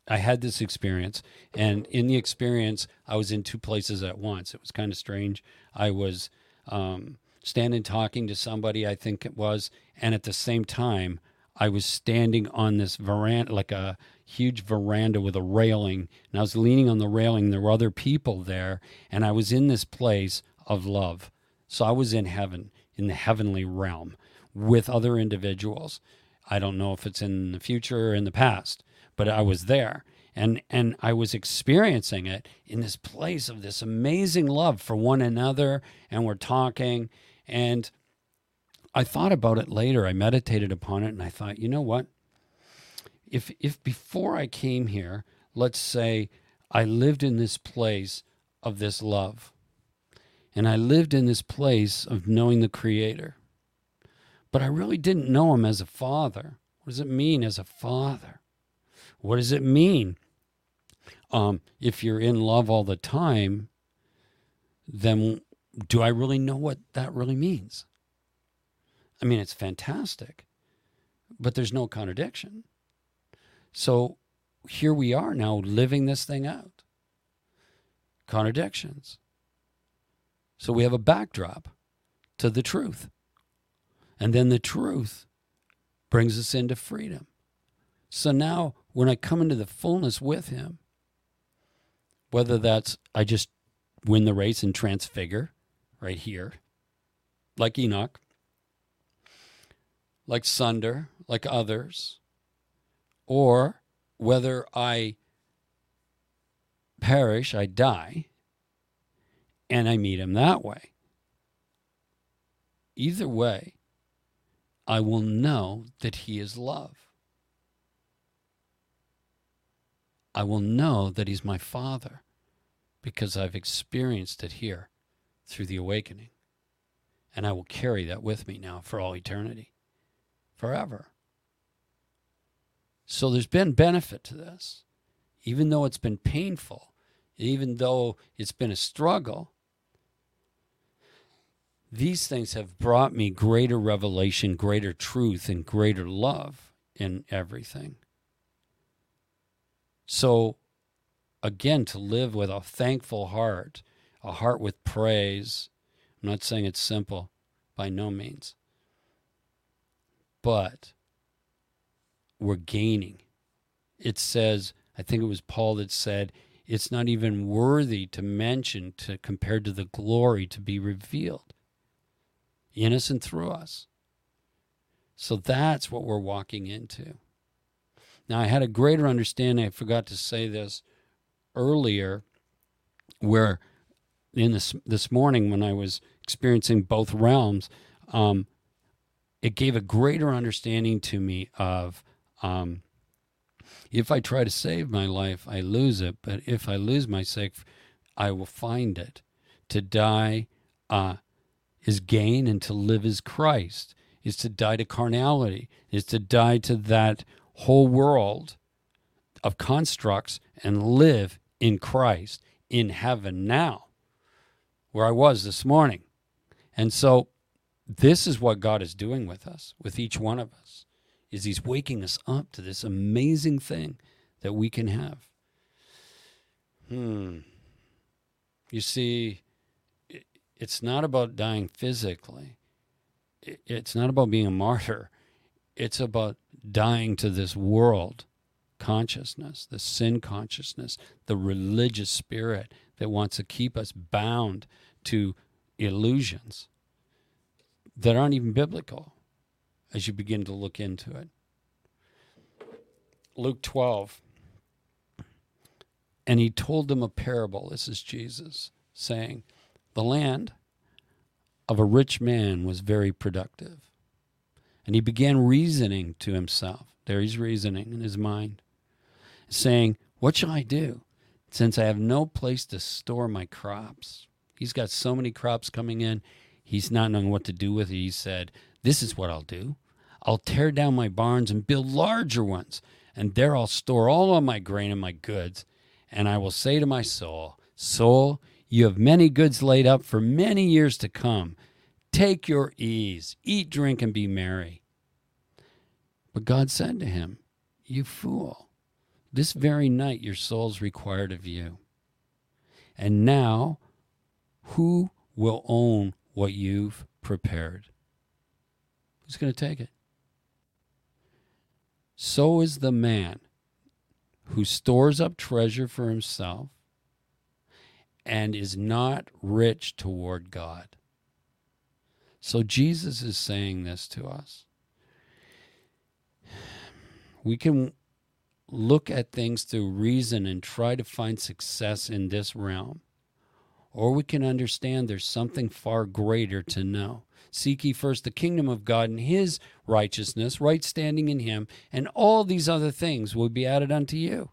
Speaker 1: I had this experience, and in the experience, I was in two places at once. It was kind of strange. I was um, standing talking to somebody, I think it was, and at the same time, I was standing on this veranda, like a huge veranda with a railing, and I was leaning on the railing. There were other people there, and I was in this place of love. So I was in heaven, in the heavenly realm, with other individuals. I don't know if it's in the future or in the past, but I was there. And, and I was experiencing it in this place of this amazing love for one another. And we're talking. And I thought about it later. I meditated upon it and I thought, you know what? If, if before I came here, let's say I lived in this place of this love, and I lived in this place of knowing the Creator, but I really didn't know Him as a father. What does it mean as a father? What does it mean? Um, if you're in love all the time, then do I really know what that really means? I mean, it's fantastic, but there's no contradiction. So here we are now living this thing out. Contradictions. So we have a backdrop to the truth. And then the truth brings us into freedom. So now when I come into the fullness with Him, whether that's I just win the race and transfigure right here, like Enoch, like Sundar, like others, or whether I perish, I die, and I meet him that way. Either way, I will know that he is love. I will know that he's my father because I've experienced it here through the awakening. And I will carry that with me now for all eternity forever. So there's been benefit to this, even though it's been painful, even though it's been a struggle. These things have brought me greater revelation, greater truth, and greater love in everything. So, again, to live with a thankful heart, a heart with praise. I'm not saying it's simple by no means but we're gaining. It says, I think it was Paul that said, it's not even worthy to mention to compared to the glory to be revealed in us and through us. So that's what we're walking into. Now, I had a greater understanding. I forgot to say this earlier, where in this this morning when I was experiencing both realms, um, it gave a greater understanding to me of um, if I try to save my life, I lose it. But if I lose my sake, I will find it. To die uh, is gain, and to live is Christ. Is to die to carnality. Is to die to that whole world of constructs and live in Christ in heaven now, where I was this morning. And so this is what God is doing with us, with each one of us, is he's waking us up to this amazing thing that we can have. Hmm. You see, it's not about dying physically. It's not about being a martyr. It's about dying to this world consciousness, the sin consciousness, the religious spirit that wants to keep us bound to illusions that aren't even biblical as you begin to look into it. Luke 12. And he told them a parable. This is Jesus saying, The land of a rich man was very productive. And he began reasoning to himself. There he's reasoning in his mind, saying, What shall I do since I have no place to store my crops? He's got so many crops coming in. He's not knowing what to do with it. He said, This is what I'll do. I'll tear down my barns and build larger ones, and there I'll store all of my grain and my goods. And I will say to my soul, Soul, you have many goods laid up for many years to come. Take your ease, eat, drink, and be merry. But God said to him, You fool, this very night your soul's required of you. And now, who will own what you've prepared? Who's going to take it? So is the man who stores up treasure for himself and is not rich toward God. So Jesus is saying this to us. We can look at things through reason and try to find success in this realm, or we can understand there's something far greater to know. Seek ye first the kingdom of God and his righteousness, right standing in him, and all these other things will be added unto you.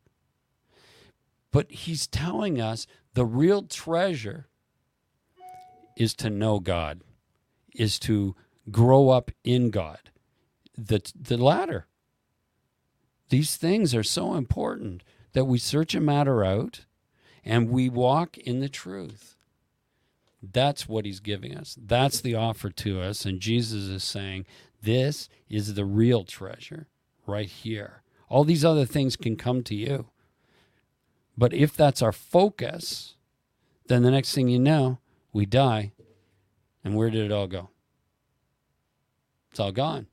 Speaker 1: But he's telling us the real treasure is to know God, is to grow up in God. The, the latter. These things are so important that we search a matter out and we walk in the truth. That's what he's giving us. That's the offer to us. And Jesus is saying, This is the real treasure right here. All these other things can come to you. But if that's our focus, then the next thing you know, we die. And where did it all go? It's all gone.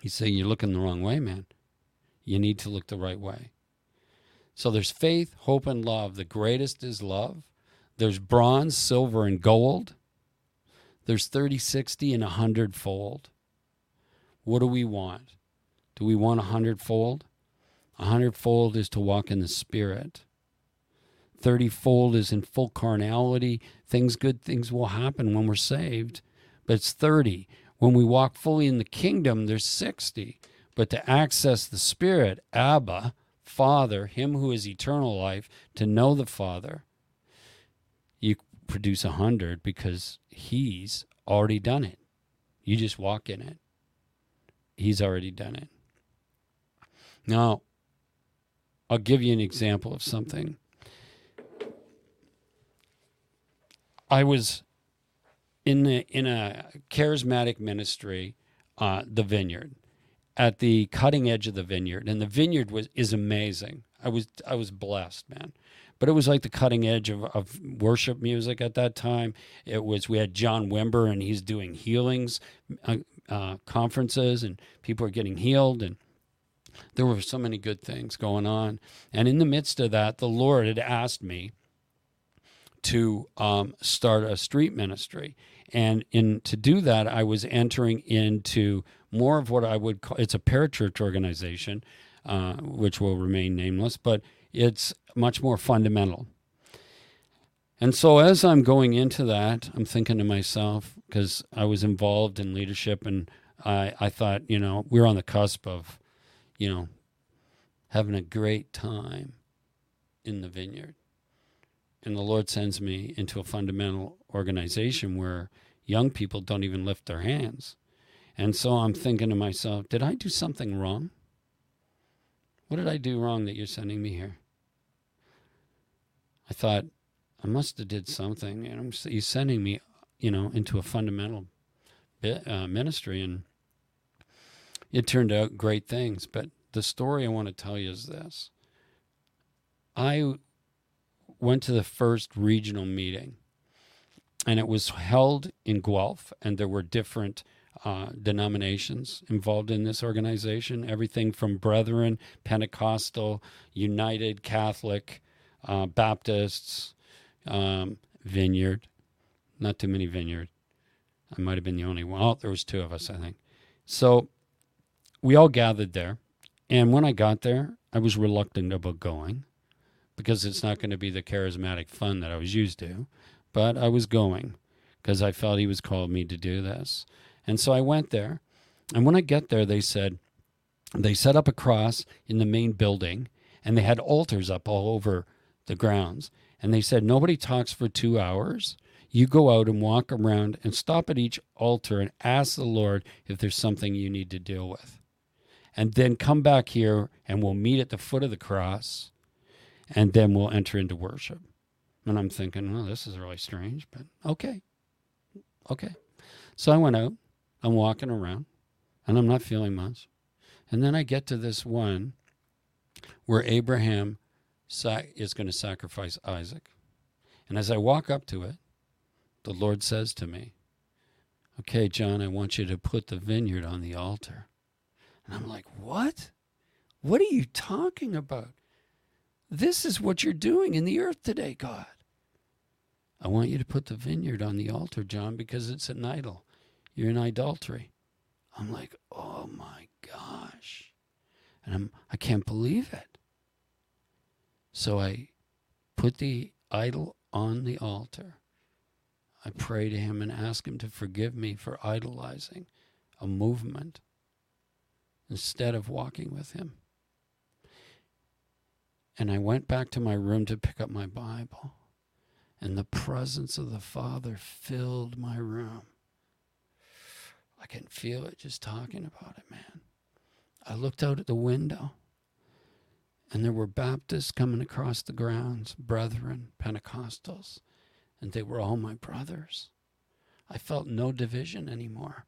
Speaker 1: He's saying you're looking the wrong way, man. You need to look the right way. So there's faith, hope, and love. The greatest is love. There's bronze, silver, and gold. There's 30, 60, and 100 fold. What do we want? Do we want a hundredfold? A hundredfold is to walk in the Spirit. Thirtyfold is in full carnality. Things, good things will happen when we're saved, but it's 30. When we walk fully in the kingdom, there's 60. But to access the Spirit, Abba, Father, Him who is eternal life, to know the Father, you produce a hundred because he's already done it. You just walk in it. He's already done it. Now, I'll give you an example of something. I was in the in a charismatic ministry, uh, the Vineyard, at the cutting edge of the Vineyard, and the Vineyard was is amazing. I was I was blessed, man but it was like the cutting edge of, of worship music at that time. It was we had John Wimber and he's doing healings uh, uh, conferences and people are getting healed and there were so many good things going on. And in the midst of that, the Lord had asked me to um, start a street ministry. And in to do that, I was entering into more of what I would call it's a parachurch organization, uh, which will remain nameless, but it's much more fundamental. And so as I'm going into that, I'm thinking to myself, because I was involved in leadership and I, I thought, you know, we're on the cusp of, you know, having a great time in the vineyard. And the Lord sends me into a fundamental organization where young people don't even lift their hands. And so I'm thinking to myself, did I do something wrong? What did I do wrong that you're sending me here? I thought I must have did something, and he's sending me, you know, into a fundamental bit, uh, ministry, and it turned out great things. But the story I want to tell you is this: I went to the first regional meeting, and it was held in Guelph, and there were different. Uh, denominations involved in this organization, everything from Brethren, Pentecostal, United, Catholic, uh, Baptists, um, Vineyard, not too many Vineyard. I might have been the only one. Oh, there was two of us, I think. So we all gathered there, and when I got there, I was reluctant about going because it's not going to be the charismatic fun that I was used to, but I was going because I felt he was called me to do this. And so I went there. And when I get there, they said, they set up a cross in the main building and they had altars up all over the grounds. And they said, nobody talks for two hours. You go out and walk around and stop at each altar and ask the Lord if there's something you need to deal with. And then come back here and we'll meet at the foot of the cross and then we'll enter into worship. And I'm thinking, well, this is really strange, but okay. Okay. So I went out. I'm walking around and I'm not feeling much. And then I get to this one where Abraham is going to sacrifice Isaac. And as I walk up to it, the Lord says to me, Okay, John, I want you to put the vineyard on the altar. And I'm like, What? What are you talking about? This is what you're doing in the earth today, God. I want you to put the vineyard on the altar, John, because it's an idol. You're in idolatry. I'm like, oh my gosh. And I'm I can't believe it. So I put the idol on the altar. I pray to him and ask him to forgive me for idolizing a movement instead of walking with him. And I went back to my room to pick up my Bible, and the presence of the Father filled my room. I can feel it just talking about it, man. I looked out at the window, and there were Baptists coming across the grounds, brethren, Pentecostals and they were all my brothers. I felt no division anymore.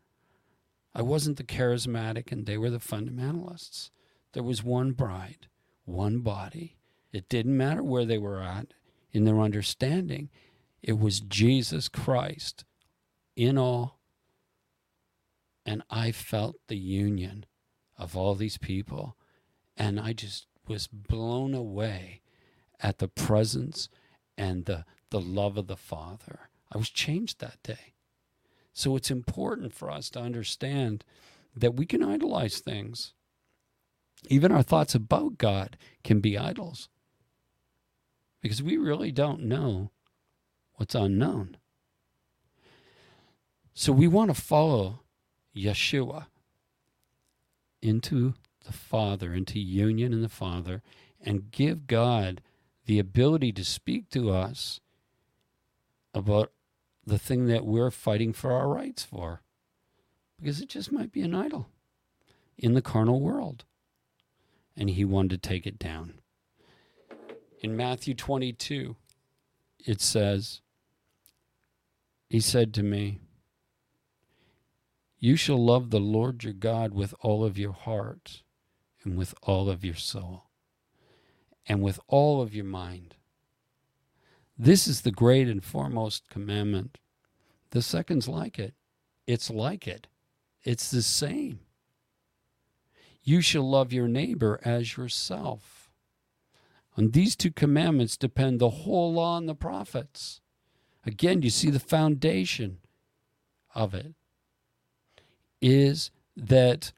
Speaker 1: I wasn't the charismatic and they were the fundamentalists. There was one bride, one body. It didn't matter where they were at in their understanding. It was Jesus Christ in all. And I felt the union of all these people. And I just was blown away at the presence and the the love of the Father. I was changed that day. So it's important for us to understand that we can idolize things. Even our thoughts about God can be idols because we really don't know what's unknown. So we want to follow Yeshua into the Father, into union in the Father, and give God the ability to speak to us about the thing that we're fighting for our rights for. Because it just might be an idol in the carnal world. And he wanted to take it down. In Matthew 22, it says, He said to me, You shall love the Lord your God with all of your heart, and with all of your soul, and with all of your mind this is the great and foremost commandment. The second's like it. It's like it. It's the same. You shall love your neighbor as yourself. On these two commandments depend the whole law and the prophets. Again, you see the foundation of it is that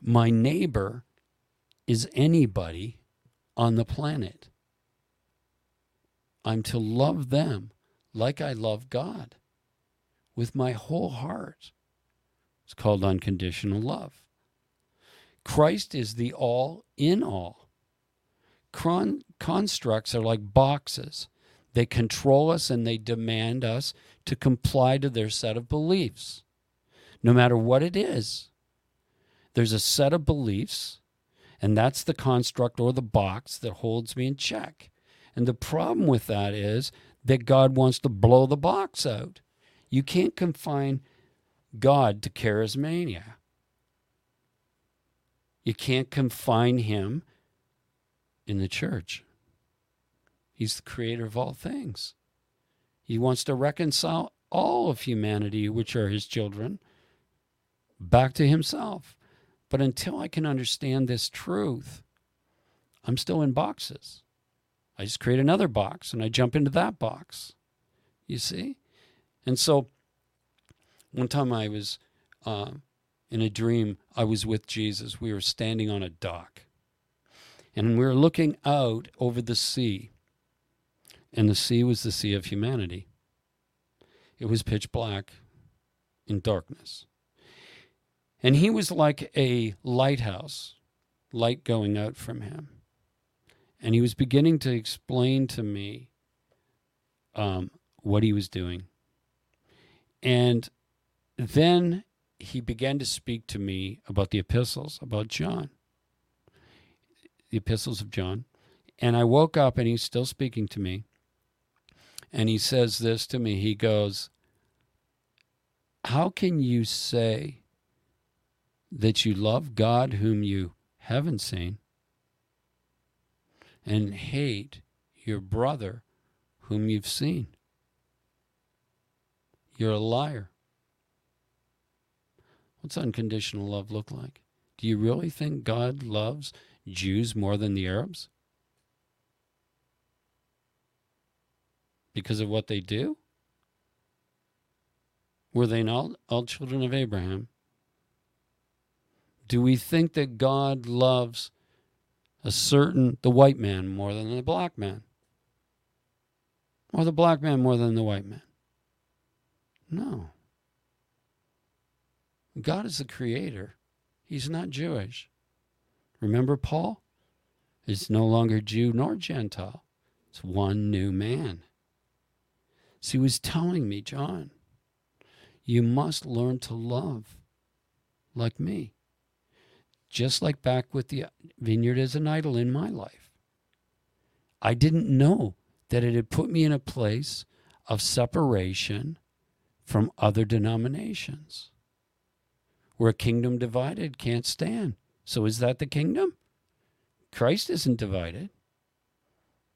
Speaker 1: my neighbor is anybody on the planet. I'm to love them like I love God with my whole heart. It's called unconditional love. Christ is the all in all. Con- constructs are like boxes. They control us and they demand us to comply to their set of beliefs, no matter what it is. There's a set of beliefs, and that's the construct or the box that holds me in check. And the problem with that is that God wants to blow the box out. You can't confine God to charismania. You can't confine him in the church. He's the creator of all things. He wants to reconcile all of humanity, which are his children, back to himself. But until I can understand this truth, I'm still in boxes. I just create another box and I jump into that box. You see? And so one time I was uh, in a dream, I was with Jesus. We were standing on a dock and we were looking out over the sea. And the sea was the sea of humanity. It was pitch black in darkness. And he was like a lighthouse, light going out from him and he was beginning to explain to me um, what he was doing. And then he began to speak to me about the epistles, about John, the epistles of John. And I woke up and he's still speaking to me. And he says this to me. He goes, How can you say that you love God whom you haven't seen and hate your brother whom you've seen? You're a liar. What's unconditional love look like? Do you really think God loves Jews more than the Arabs? Because of what they do? Were they not all children of Abraham? Do we think that God loves a certain the white man more than the black man? Or the black man more than the white man? No. God is the creator. He's not Jewish. Remember Paul? It's no longer Jew nor Gentile. It's one new man. So he was telling me, John, you must learn to love like me. Just like back with the vineyard as an idol in my life. I didn't know that it had put me in a place of separation from other denominations. Where a kingdom divided can't stand. So is that the kingdom? Christ isn't divided.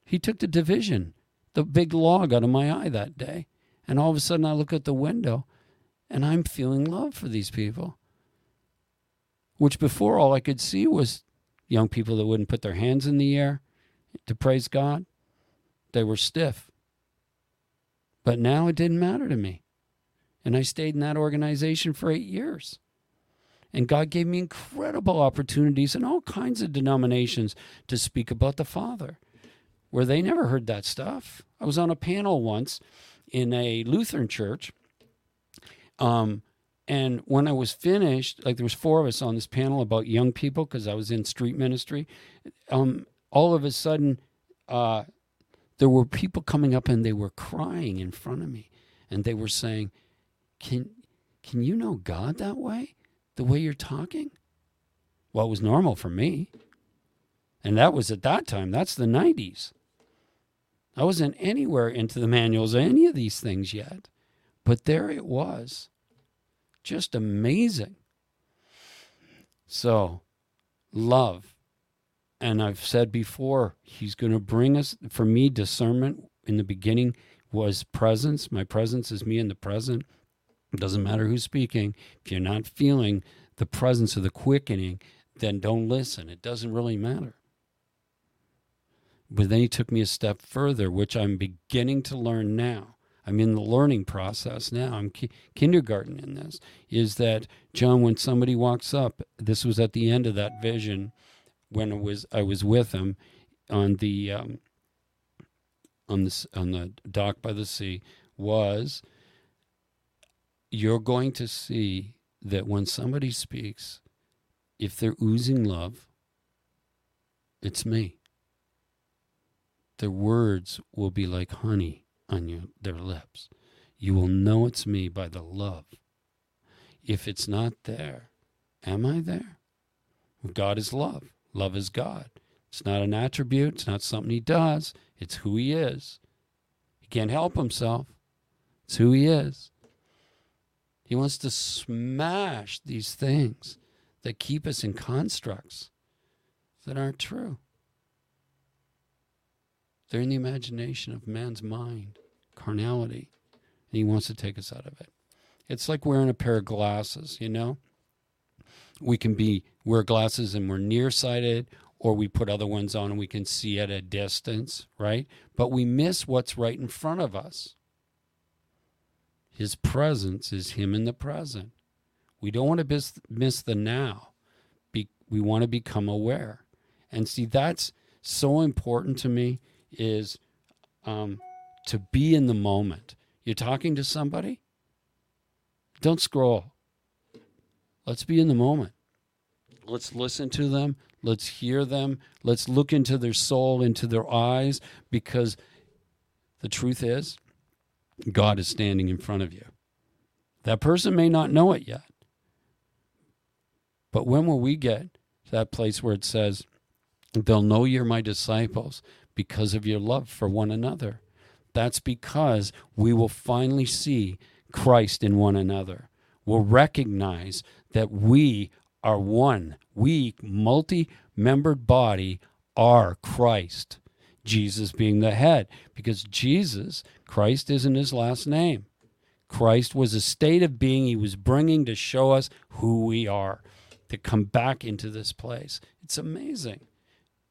Speaker 1: He took the division, the big log out of my eye that day. And all of a sudden I look at the window and I'm feeling love for these people which before all I could see was young people that wouldn't put their hands in the air to praise God. They were stiff. But now it didn't matter to me. And I stayed in that organization for eight years. And God gave me incredible opportunities in all kinds of denominations to speak about the Father, where they never heard that stuff. I was on a panel once in a Lutheran church. Um, and when I was finished, like there was four of us on this panel about young people because I was in street ministry. Um, all of a sudden, uh, there were people coming up and they were crying in front of me, and they were saying, "Can can you know God that way, the way you're talking?" Well, it was normal for me, and that was at that time. That's the '90s. I wasn't anywhere into the manuals or any of these things yet, but there it was just amazing. So, love. And I've said before, he's going to bring us, for me, discernment in the beginning was presence. My presence is me in the present. It doesn't matter who's speaking. If you're not feeling the presence of the quickening, then don't listen. It doesn't really matter. But then he took me a step further, which I'm beginning to learn now. I'm in the learning process now. I'm ki- kindergarten in this. Is that John? When somebody walks up, this was at the end of that vision when it was I was with him on the um, on the on the dock by the sea. Was you're going to see that when somebody speaks, if they're oozing love, it's me. Their words will be like honey on you, their lips. You will know it's me by the love. If it's not there, am I there? God is love. Love is God. It's not an attribute. It's not something he does. It's who he is. He can't help himself. It's who he is. He wants to smash these things that keep us in constructs that aren't true. They're in the imagination of man's mind, carnality, and he wants to take us out of it. It's like wearing a pair of glasses, you know? We can be wear glasses and we're nearsighted or we put other ones on and we can see at a distance, right? But we miss what's right in front of us. His presence is him in the present. We don't want to miss, the now. Be, we want to become aware. And see, that's so important to me is um, to be in the moment. You're talking to somebody, don't scroll. Let's be in the moment. Let's listen to them. Let's hear them. Let's look into their soul, into their eyes, because the truth is, God is standing in front of you. That person may not know it yet. But when will we get to that place where it says, They'll know you're my disciples because of your love for one another. That's because we will finally see Christ in one another. We'll recognize that we are one. We, multi membered body, are Christ. Jesus being the head, because Jesus, Christ isn't his last name. Christ was a state of being he was bringing to show us who we are, to come back into this place. It's amazing.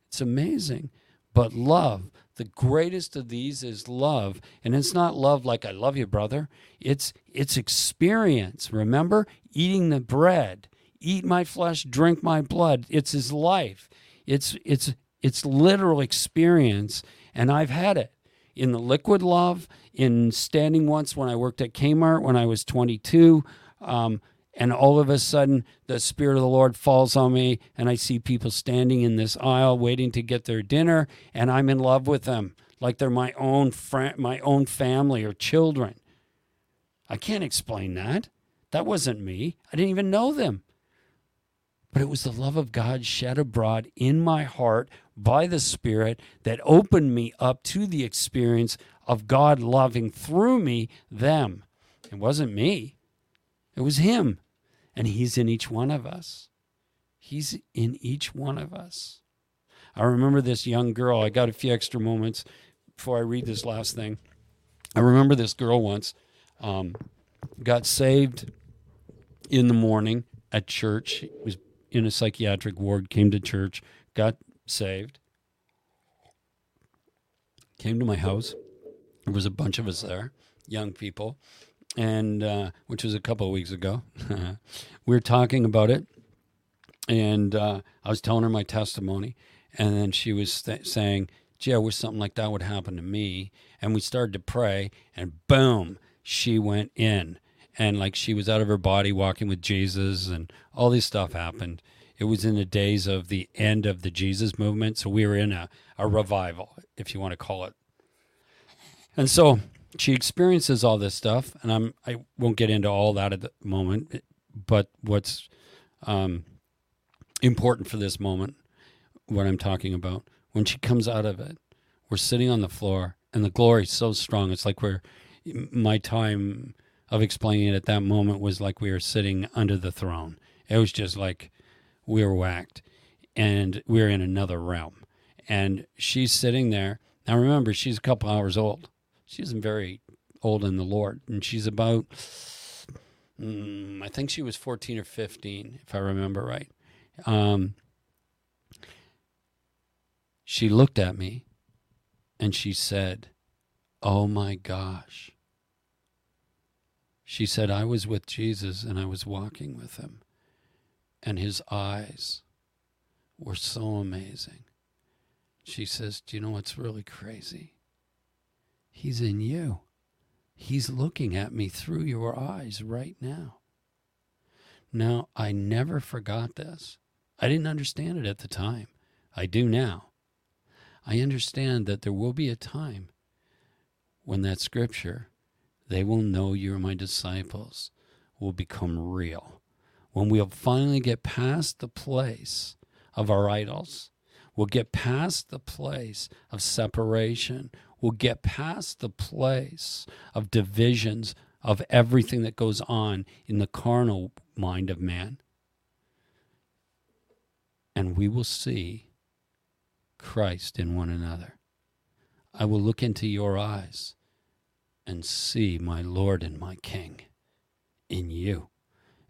Speaker 1: It's amazing. But love, the greatest of these is love. And it's not love like I love you, brother. It's it's experience. Remember? Eating the bread. Eat my flesh, drink my blood. It's his life. It's it's it's literal experience. And I've had it in the liquid love, in standing once when I worked at Kmart when I was 22. Um, and all of a sudden the spirit of the lord falls on me and i see people standing in this aisle waiting to get their dinner and i'm in love with them like they're my own friend my own family or children. I can't explain that. That wasn't me. I didn't even know them. But it was the love of god shed abroad in my heart by the spirit that opened me up to the experience of god loving through me them. It wasn't me. It was him and He's in each one of us. He's in each one of us. I remember this young girl. I got a few extra moments before I read this last thing. I remember this girl once um, got saved in the morning at church. Was in a psychiatric ward. Came to church. Got saved. Came to my house. There was a bunch of us there, young people, and uh, which was a couple of weeks ago. we were talking about it, and uh, I was telling her my testimony, and then she was th- saying, "Gee, I wish something like that would happen to me." And we started to pray, and boom, she went in, and like she was out of her body, walking with Jesus, and all this stuff happened. It was in the days of the end of the Jesus movement, so we were in a, a revival, if you want to call it. And so she experiences all this stuff, and I'm I won't get into all that at the moment, but what's um, important for this moment, what I'm talking about, when she comes out of it, we're sitting on the floor, and the glory is so strong. It's like we're my time of explaining it at that moment was like we were sitting under the throne. It was just like we were whacked, and we are in another realm. And she's sitting there. Now remember, she's a couple hours old she isn't very old in the Lord, and she's about, mm, I think she was 14 or 15, if I remember right. Um, she looked at me and she said, Oh my gosh. She said, I was with Jesus and I was walking with him, and his eyes were so amazing. She says, Do you know what's really crazy? He's in you. He's looking at me through your eyes right now. Now, I never forgot this. I didn't understand it at the time. I do now. I understand that there will be a time when that scripture, they will know you're my disciples, will become real. When we'll finally get past the place of our idols, we'll get past the place of separation will get past the place of divisions of everything that goes on in the carnal mind of man. And we will see Christ in one another. I will look into your eyes and see my Lord and my King in you.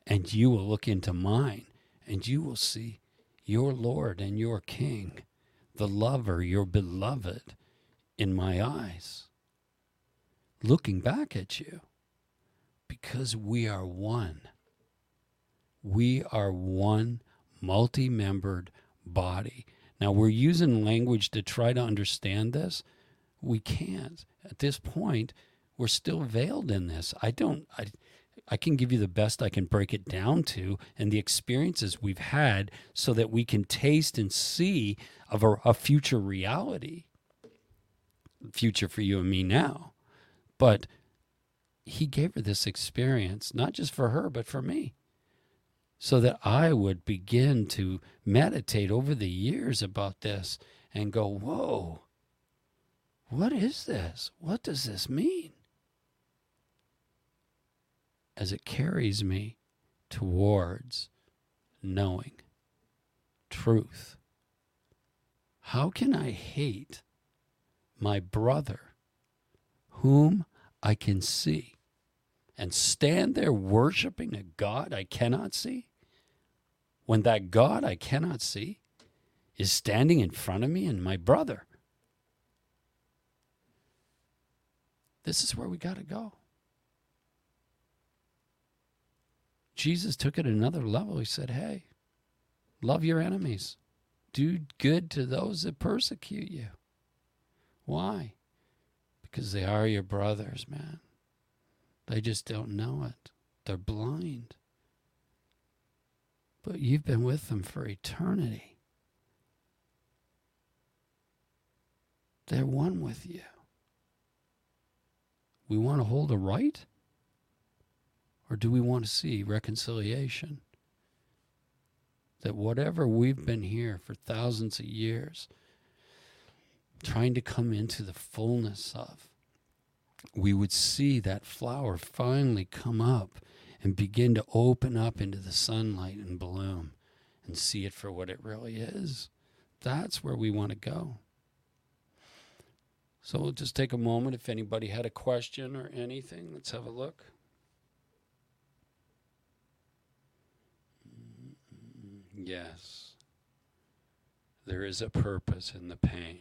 Speaker 1: And you will look into mine and you will see your Lord and your King, the lover, your beloved in my eyes, looking back at you, because we are one. We are one multi membered body. Now, we're using language to try to understand this. We can't. At this point, we're still veiled in this. I don't, I, I can give you the best I can break it down to and the experiences we've had so that we can taste and see of a, a future reality future for you and me now. But he gave her this experience, not just for her, but for me. so that I would begin to meditate over the years about this and go, whoa, what is this? What does this mean? As it carries me towards knowing truth. How can I hate my brother whom I can see and stand there worshiping a God I cannot see when that God I cannot see is standing in front of me and my brother? This is where we got to go. Jesus took it another level. He said, Hey, love your enemies, do good to those that persecute you. Why? Because they are your brothers, man. They just don't know it, they're blind. But you've been with them for eternity. They're one with you. We want to hold a right? Or do we want to see reconciliation? That whatever we've been here for thousands of years, trying to come into the fullness of, we would see that flower finally come up and begin to open up into the sunlight and bloom and see it for what it really is. That's where we want to go. So we'll just take a moment. If anybody had a question or anything, let's have a look. Mm-hmm. Yes. There is a purpose in the pain.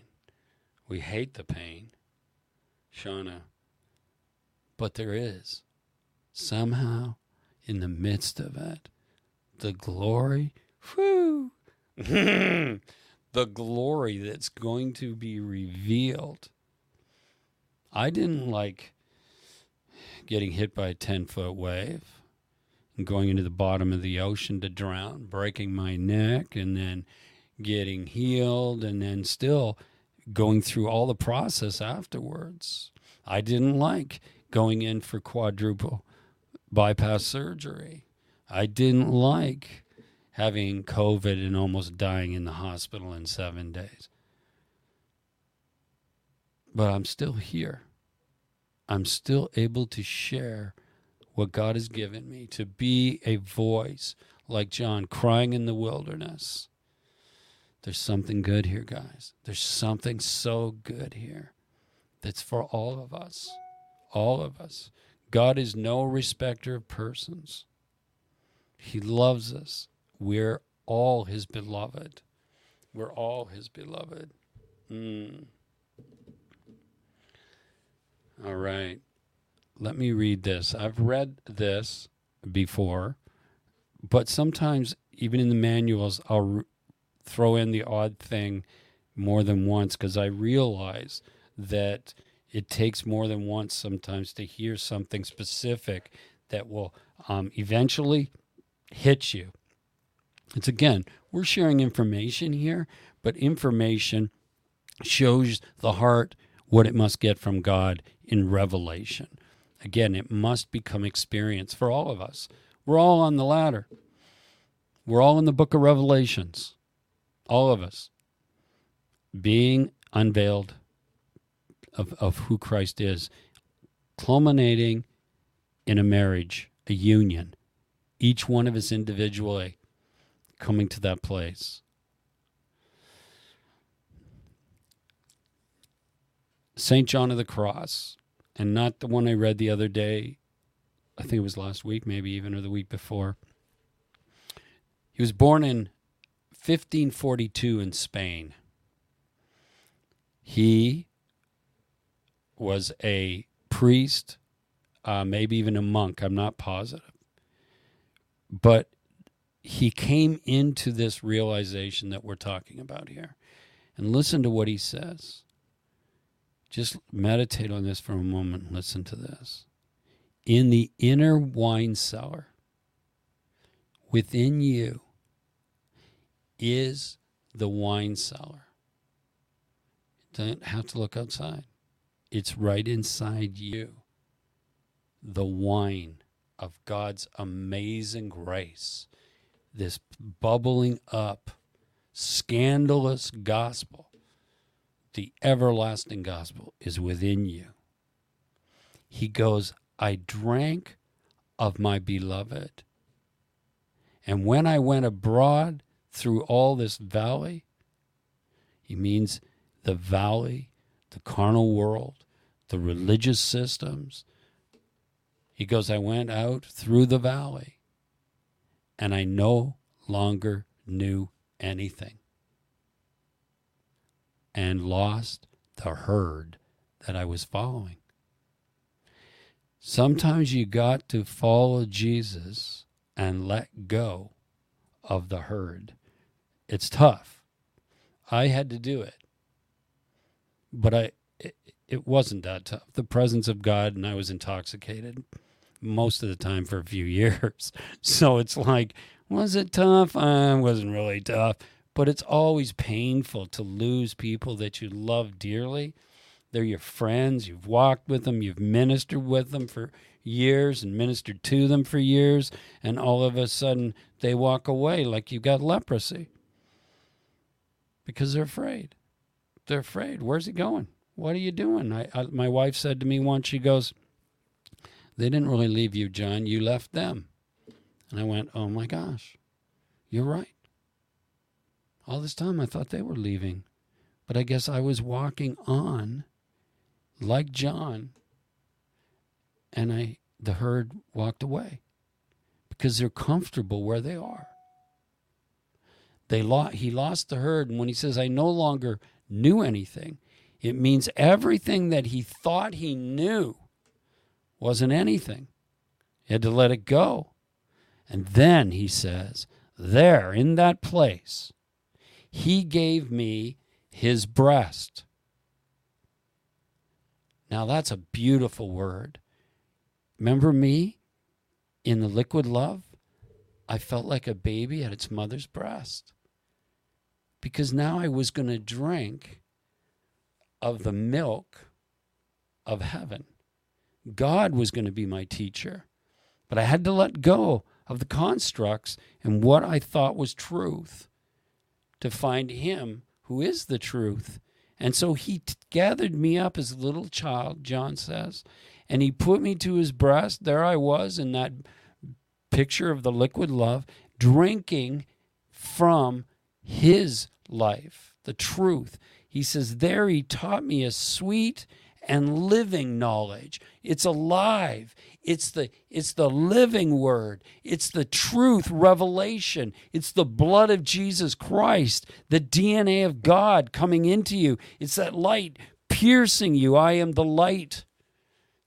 Speaker 1: We hate the pain, Shauna, but there is. Somehow, in the midst of it, the glory, whew, the glory that's going to be revealed. I didn't like getting hit by a 10 foot wave and going into the bottom of the ocean to drown, breaking my neck, and then getting healed, and then still going through all the process afterwards. I didn't like going in for quadruple bypass surgery. I didn't like having COVID and almost dying in the hospital in seven days. But I'm still here. I'm still able to share what God has given me to be a voice like John crying in the wilderness. There's something good here, guys. There's something so good here that's for all of us. All of us. God is no respecter of persons. He loves us. We're all his beloved. We're all his beloved. Mm. All right let me read this. I've read this before, but sometimes even in the manuals, I'll throw in the odd thing more than once because I realize that it takes more than once sometimes to hear something specific that will um, eventually hit you. It's again, we're sharing information here, but information shows the heart what it must get from God in revelation. Again, it must become experience for all of us. We're all on the ladder. We're all in the book of Revelations. All of us. Being unveiled of, of who Christ is, culminating in a marriage, a union, each one of us individually coming to that place. St. John of the Cross and not the one I read the other day. I think it was last week, maybe even, or the week before. He was born in 1542 in Spain. He was a priest, uh, maybe even a monk. I'm not positive. But he came into this realization that we're talking about here. And listen to what he says. Just meditate on this for a moment. Listen to this. In the inner wine cellar within you is the wine cellar. Don't have to look outside, it's right inside you. The wine of God's amazing grace this bubbling up, scandalous gospel, the everlasting gospel, is within you. He goes, I drank of my beloved. And when I went abroad through all this valley, he means the valley, the carnal world, the religious systems. He goes, I went out through the valley and I no longer knew anything and lost the herd that I was following. Sometimes you got to follow Jesus and let go of the herd. It's tough. I had to do it. But I it, it wasn't that tough. The presence of God and I was intoxicated most of the time for a few years. So it's like, was it tough? Uh, it wasn't really tough, but it's always painful to lose people that you love dearly. They're your friends. You've walked with them. You've ministered with them for years and ministered to them for years. And all of a sudden, they walk away like you've got leprosy because they're afraid. They're afraid. Where's he going? What are you doing? I, I, my wife said to me once, she goes, They didn't really leave you, John. You left them. And I went, Oh my gosh, you're right. All this time I thought they were leaving. But I guess I was walking on like John, and I the herd walked away because they're comfortable where they are. They he lost the herd, and when he says, "I no longer knew anything," it means everything that he thought he knew wasn't anything. He had to let it go, and then he says, "There, in that place, he gave me his breast." Now that's a beautiful word. Remember me in the liquid love? I felt like a baby at its mother's breast because now I was going to drink of the milk of heaven. God was going to be my teacher, but I had to let go of the constructs and what I thought was truth to find Him who is the truth and so he t- gathered me up as a little child, John says, and he put me to his breast. There I was in that picture of the liquid love, drinking from his life, the truth. He says, There he taught me a sweet and living knowledge. It's alive. It's the it's the living word. It's the truth revelation. It's the blood of Jesus Christ, the DNA of God coming into you. It's that light piercing you. I am the light.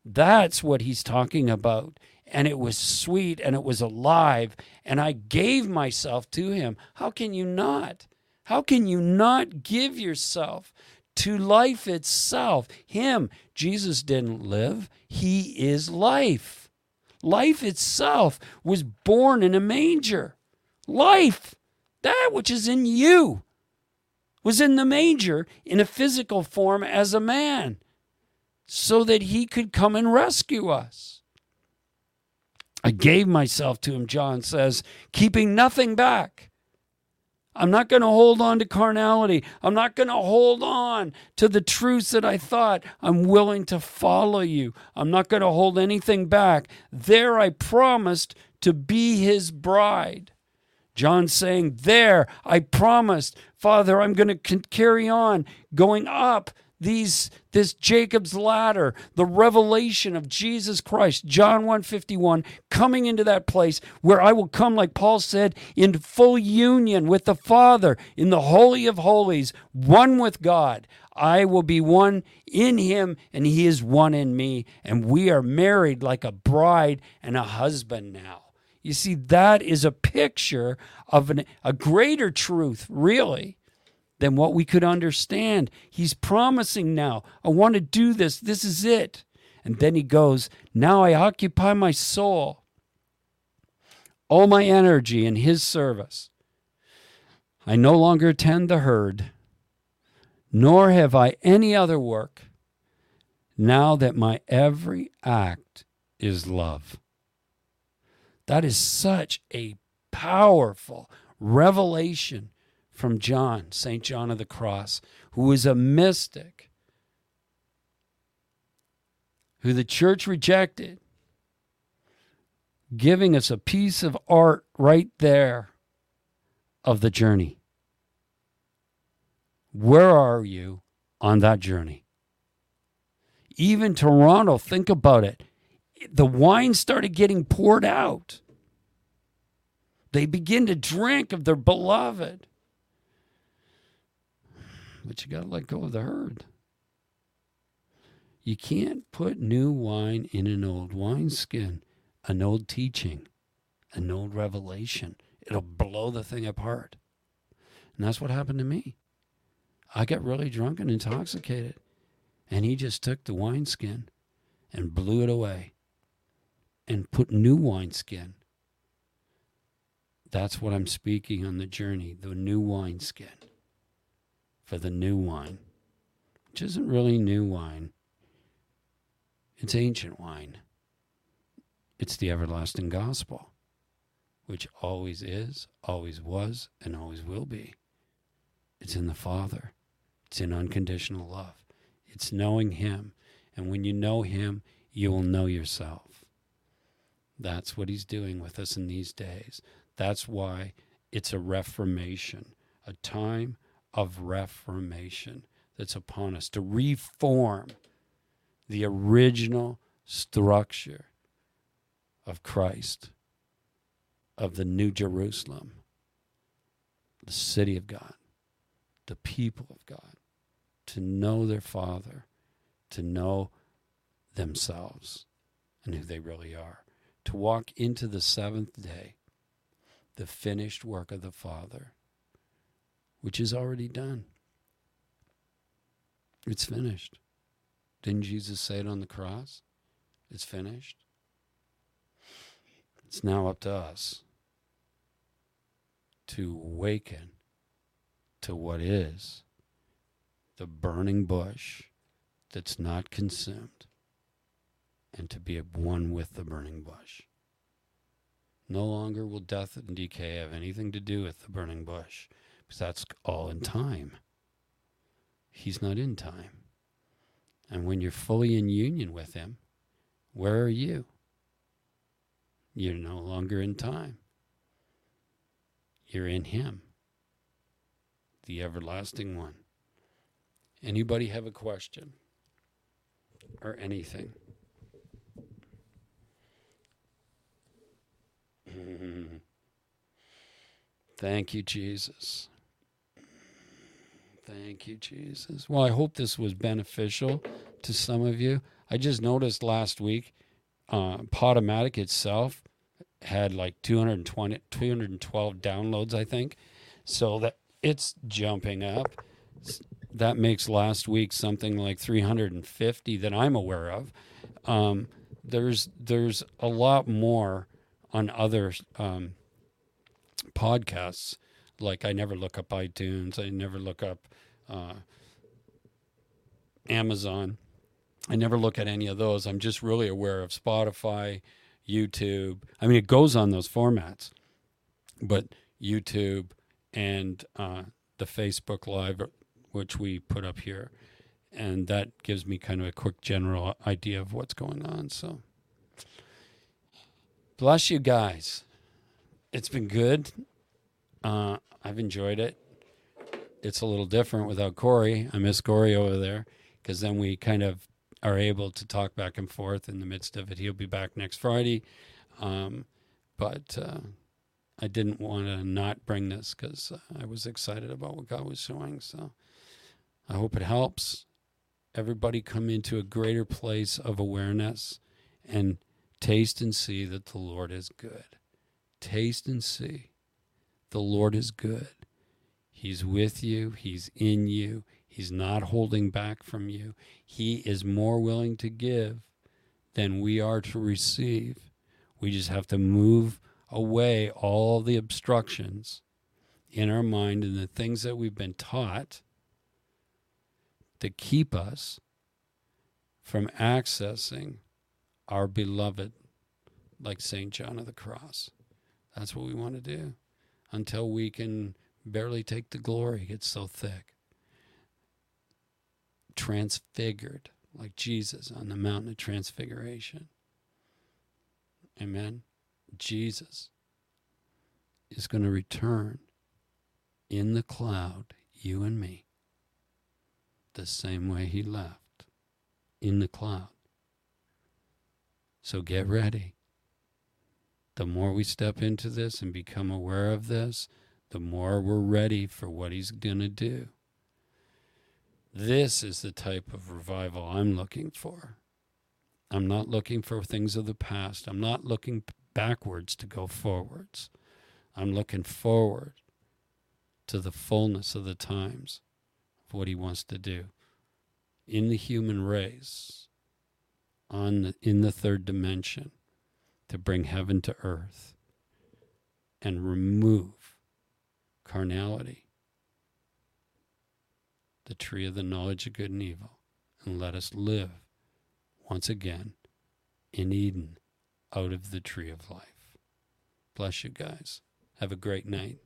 Speaker 1: That's what he's talking about. And it was sweet and it was alive and I gave myself to him. How can you not? How can you not give yourself to life itself. Him, Jesus didn't live, He is life. Life itself was born in a manger. Life, that which is in you, was in the manger in a physical form as a man so that He could come and rescue us. I gave myself to Him, John says, keeping nothing back I'm not going to hold on to carnality. I'm not going to hold on to the truths that I thought. I'm willing to follow you. I'm not going to hold anything back. There I promised to be his bride. John saying, There I promised, Father, I'm going to carry on going up these this Jacob's ladder, the revelation of Jesus Christ, John 151, coming into that place where I will come, like Paul said, in full union with the Father, in the Holy of Holies, one with God. I will be one in him, and he is one in me. And we are married like a bride and a husband now. You see, that is a picture of an, a greater truth, really, than what we could understand. He's promising now, I want to do this. This is it. And then he goes, Now I occupy my soul, all my energy in his service. I no longer tend the herd, nor have I any other work, now that my every act is love. That is such a powerful revelation from John, St. John of the Cross, who was a mystic, who the church rejected, giving us a piece of art right there of the journey. Where are you on that journey? Even Toronto, think about it. The wine started getting poured out. They begin to drink of their beloved. But you got to let go of the herd. You can't put new wine in an old wineskin, an old teaching, an old revelation. It'll blow the thing apart. And that's what happened to me. I got really drunk and intoxicated. And he just took the wineskin and blew it away and put new wineskin. That's what I'm speaking on the journey, the new wineskin for the new wine, which isn't really new wine. It's ancient wine. It's the everlasting gospel, which always is, always was, and always will be. It's in the Father. It's in unconditional love. It's knowing Him. And when you know Him, you will know yourself. That's what He's doing with us in these days. That's why it's a reformation, a time of reformation that's upon us to reform the original structure of Christ, of the New Jerusalem, the city of God, the people of God to know their Father, to know themselves and who they really are, to walk into the seventh day, the finished work of the Father, which is already done. It's finished. Didn't Jesus say it on the cross? It's finished. It's now up to us to awaken to what is the burning bush that's not consumed and to be at one with the burning bush. No longer will death and decay have anything to do with the burning bush because that's all in time. He's not in time. And when you're fully in union with Him, where are you? You're no longer in time. You're in Him, the everlasting one. Anybody have a question or anything? Thank you, Jesus. Thank you, Jesus. Well, I hope this was beneficial to some of you. I just noticed last week, uh, Podomatic itself had like 220, 212 downloads, I think. So that it's jumping up that makes last week something like 350 that I'm aware of. Um, there's there's a lot more on other um, podcasts. Like I never look up iTunes. I never look up uh, Amazon. I never look at any of those. I'm just really aware of Spotify, YouTube. I mean, it goes on those formats, but YouTube and uh, the Facebook Live which we put up here. And that gives me kind of a quick general idea of what's going on. So, bless you guys. It's been good. Uh, I've enjoyed it. It's a little different without Corey. I miss Corey over there because then we kind of are able to talk back and forth in the midst of it. He'll be back next Friday. Um, but uh, I didn't want to not bring this because uh, I was excited about what God was showing. So I hope it helps everybody come into a greater place of awareness and taste and see that the Lord is good. Taste and see the Lord is good. He's with you, He's in you, He's not holding back from you. He is more willing to give than we are to receive. We just have to move away all the obstructions in our mind and the things that we've been taught to keep us from accessing our beloved, like St. John of the Cross. That's what we want to do until we can barely take the glory. It's so thick. Transfigured like Jesus on the mountain of transfiguration. Amen. Jesus is going to return in the cloud, you and me, the same way he left in the cloud. So get ready. The more we step into this and become aware of this, the more we're ready for what he's going to do. This is the type of revival I'm looking for. I'm not looking for things of the past. I'm not looking backwards to go forwards. I'm looking forward to the fullness of the times of what he wants to do in the human race on the, in the third dimension to bring heaven to earth and remove carnality the tree of the knowledge of good and evil and let us live once again in Eden out of the tree of life. Bless you guys. Have a great night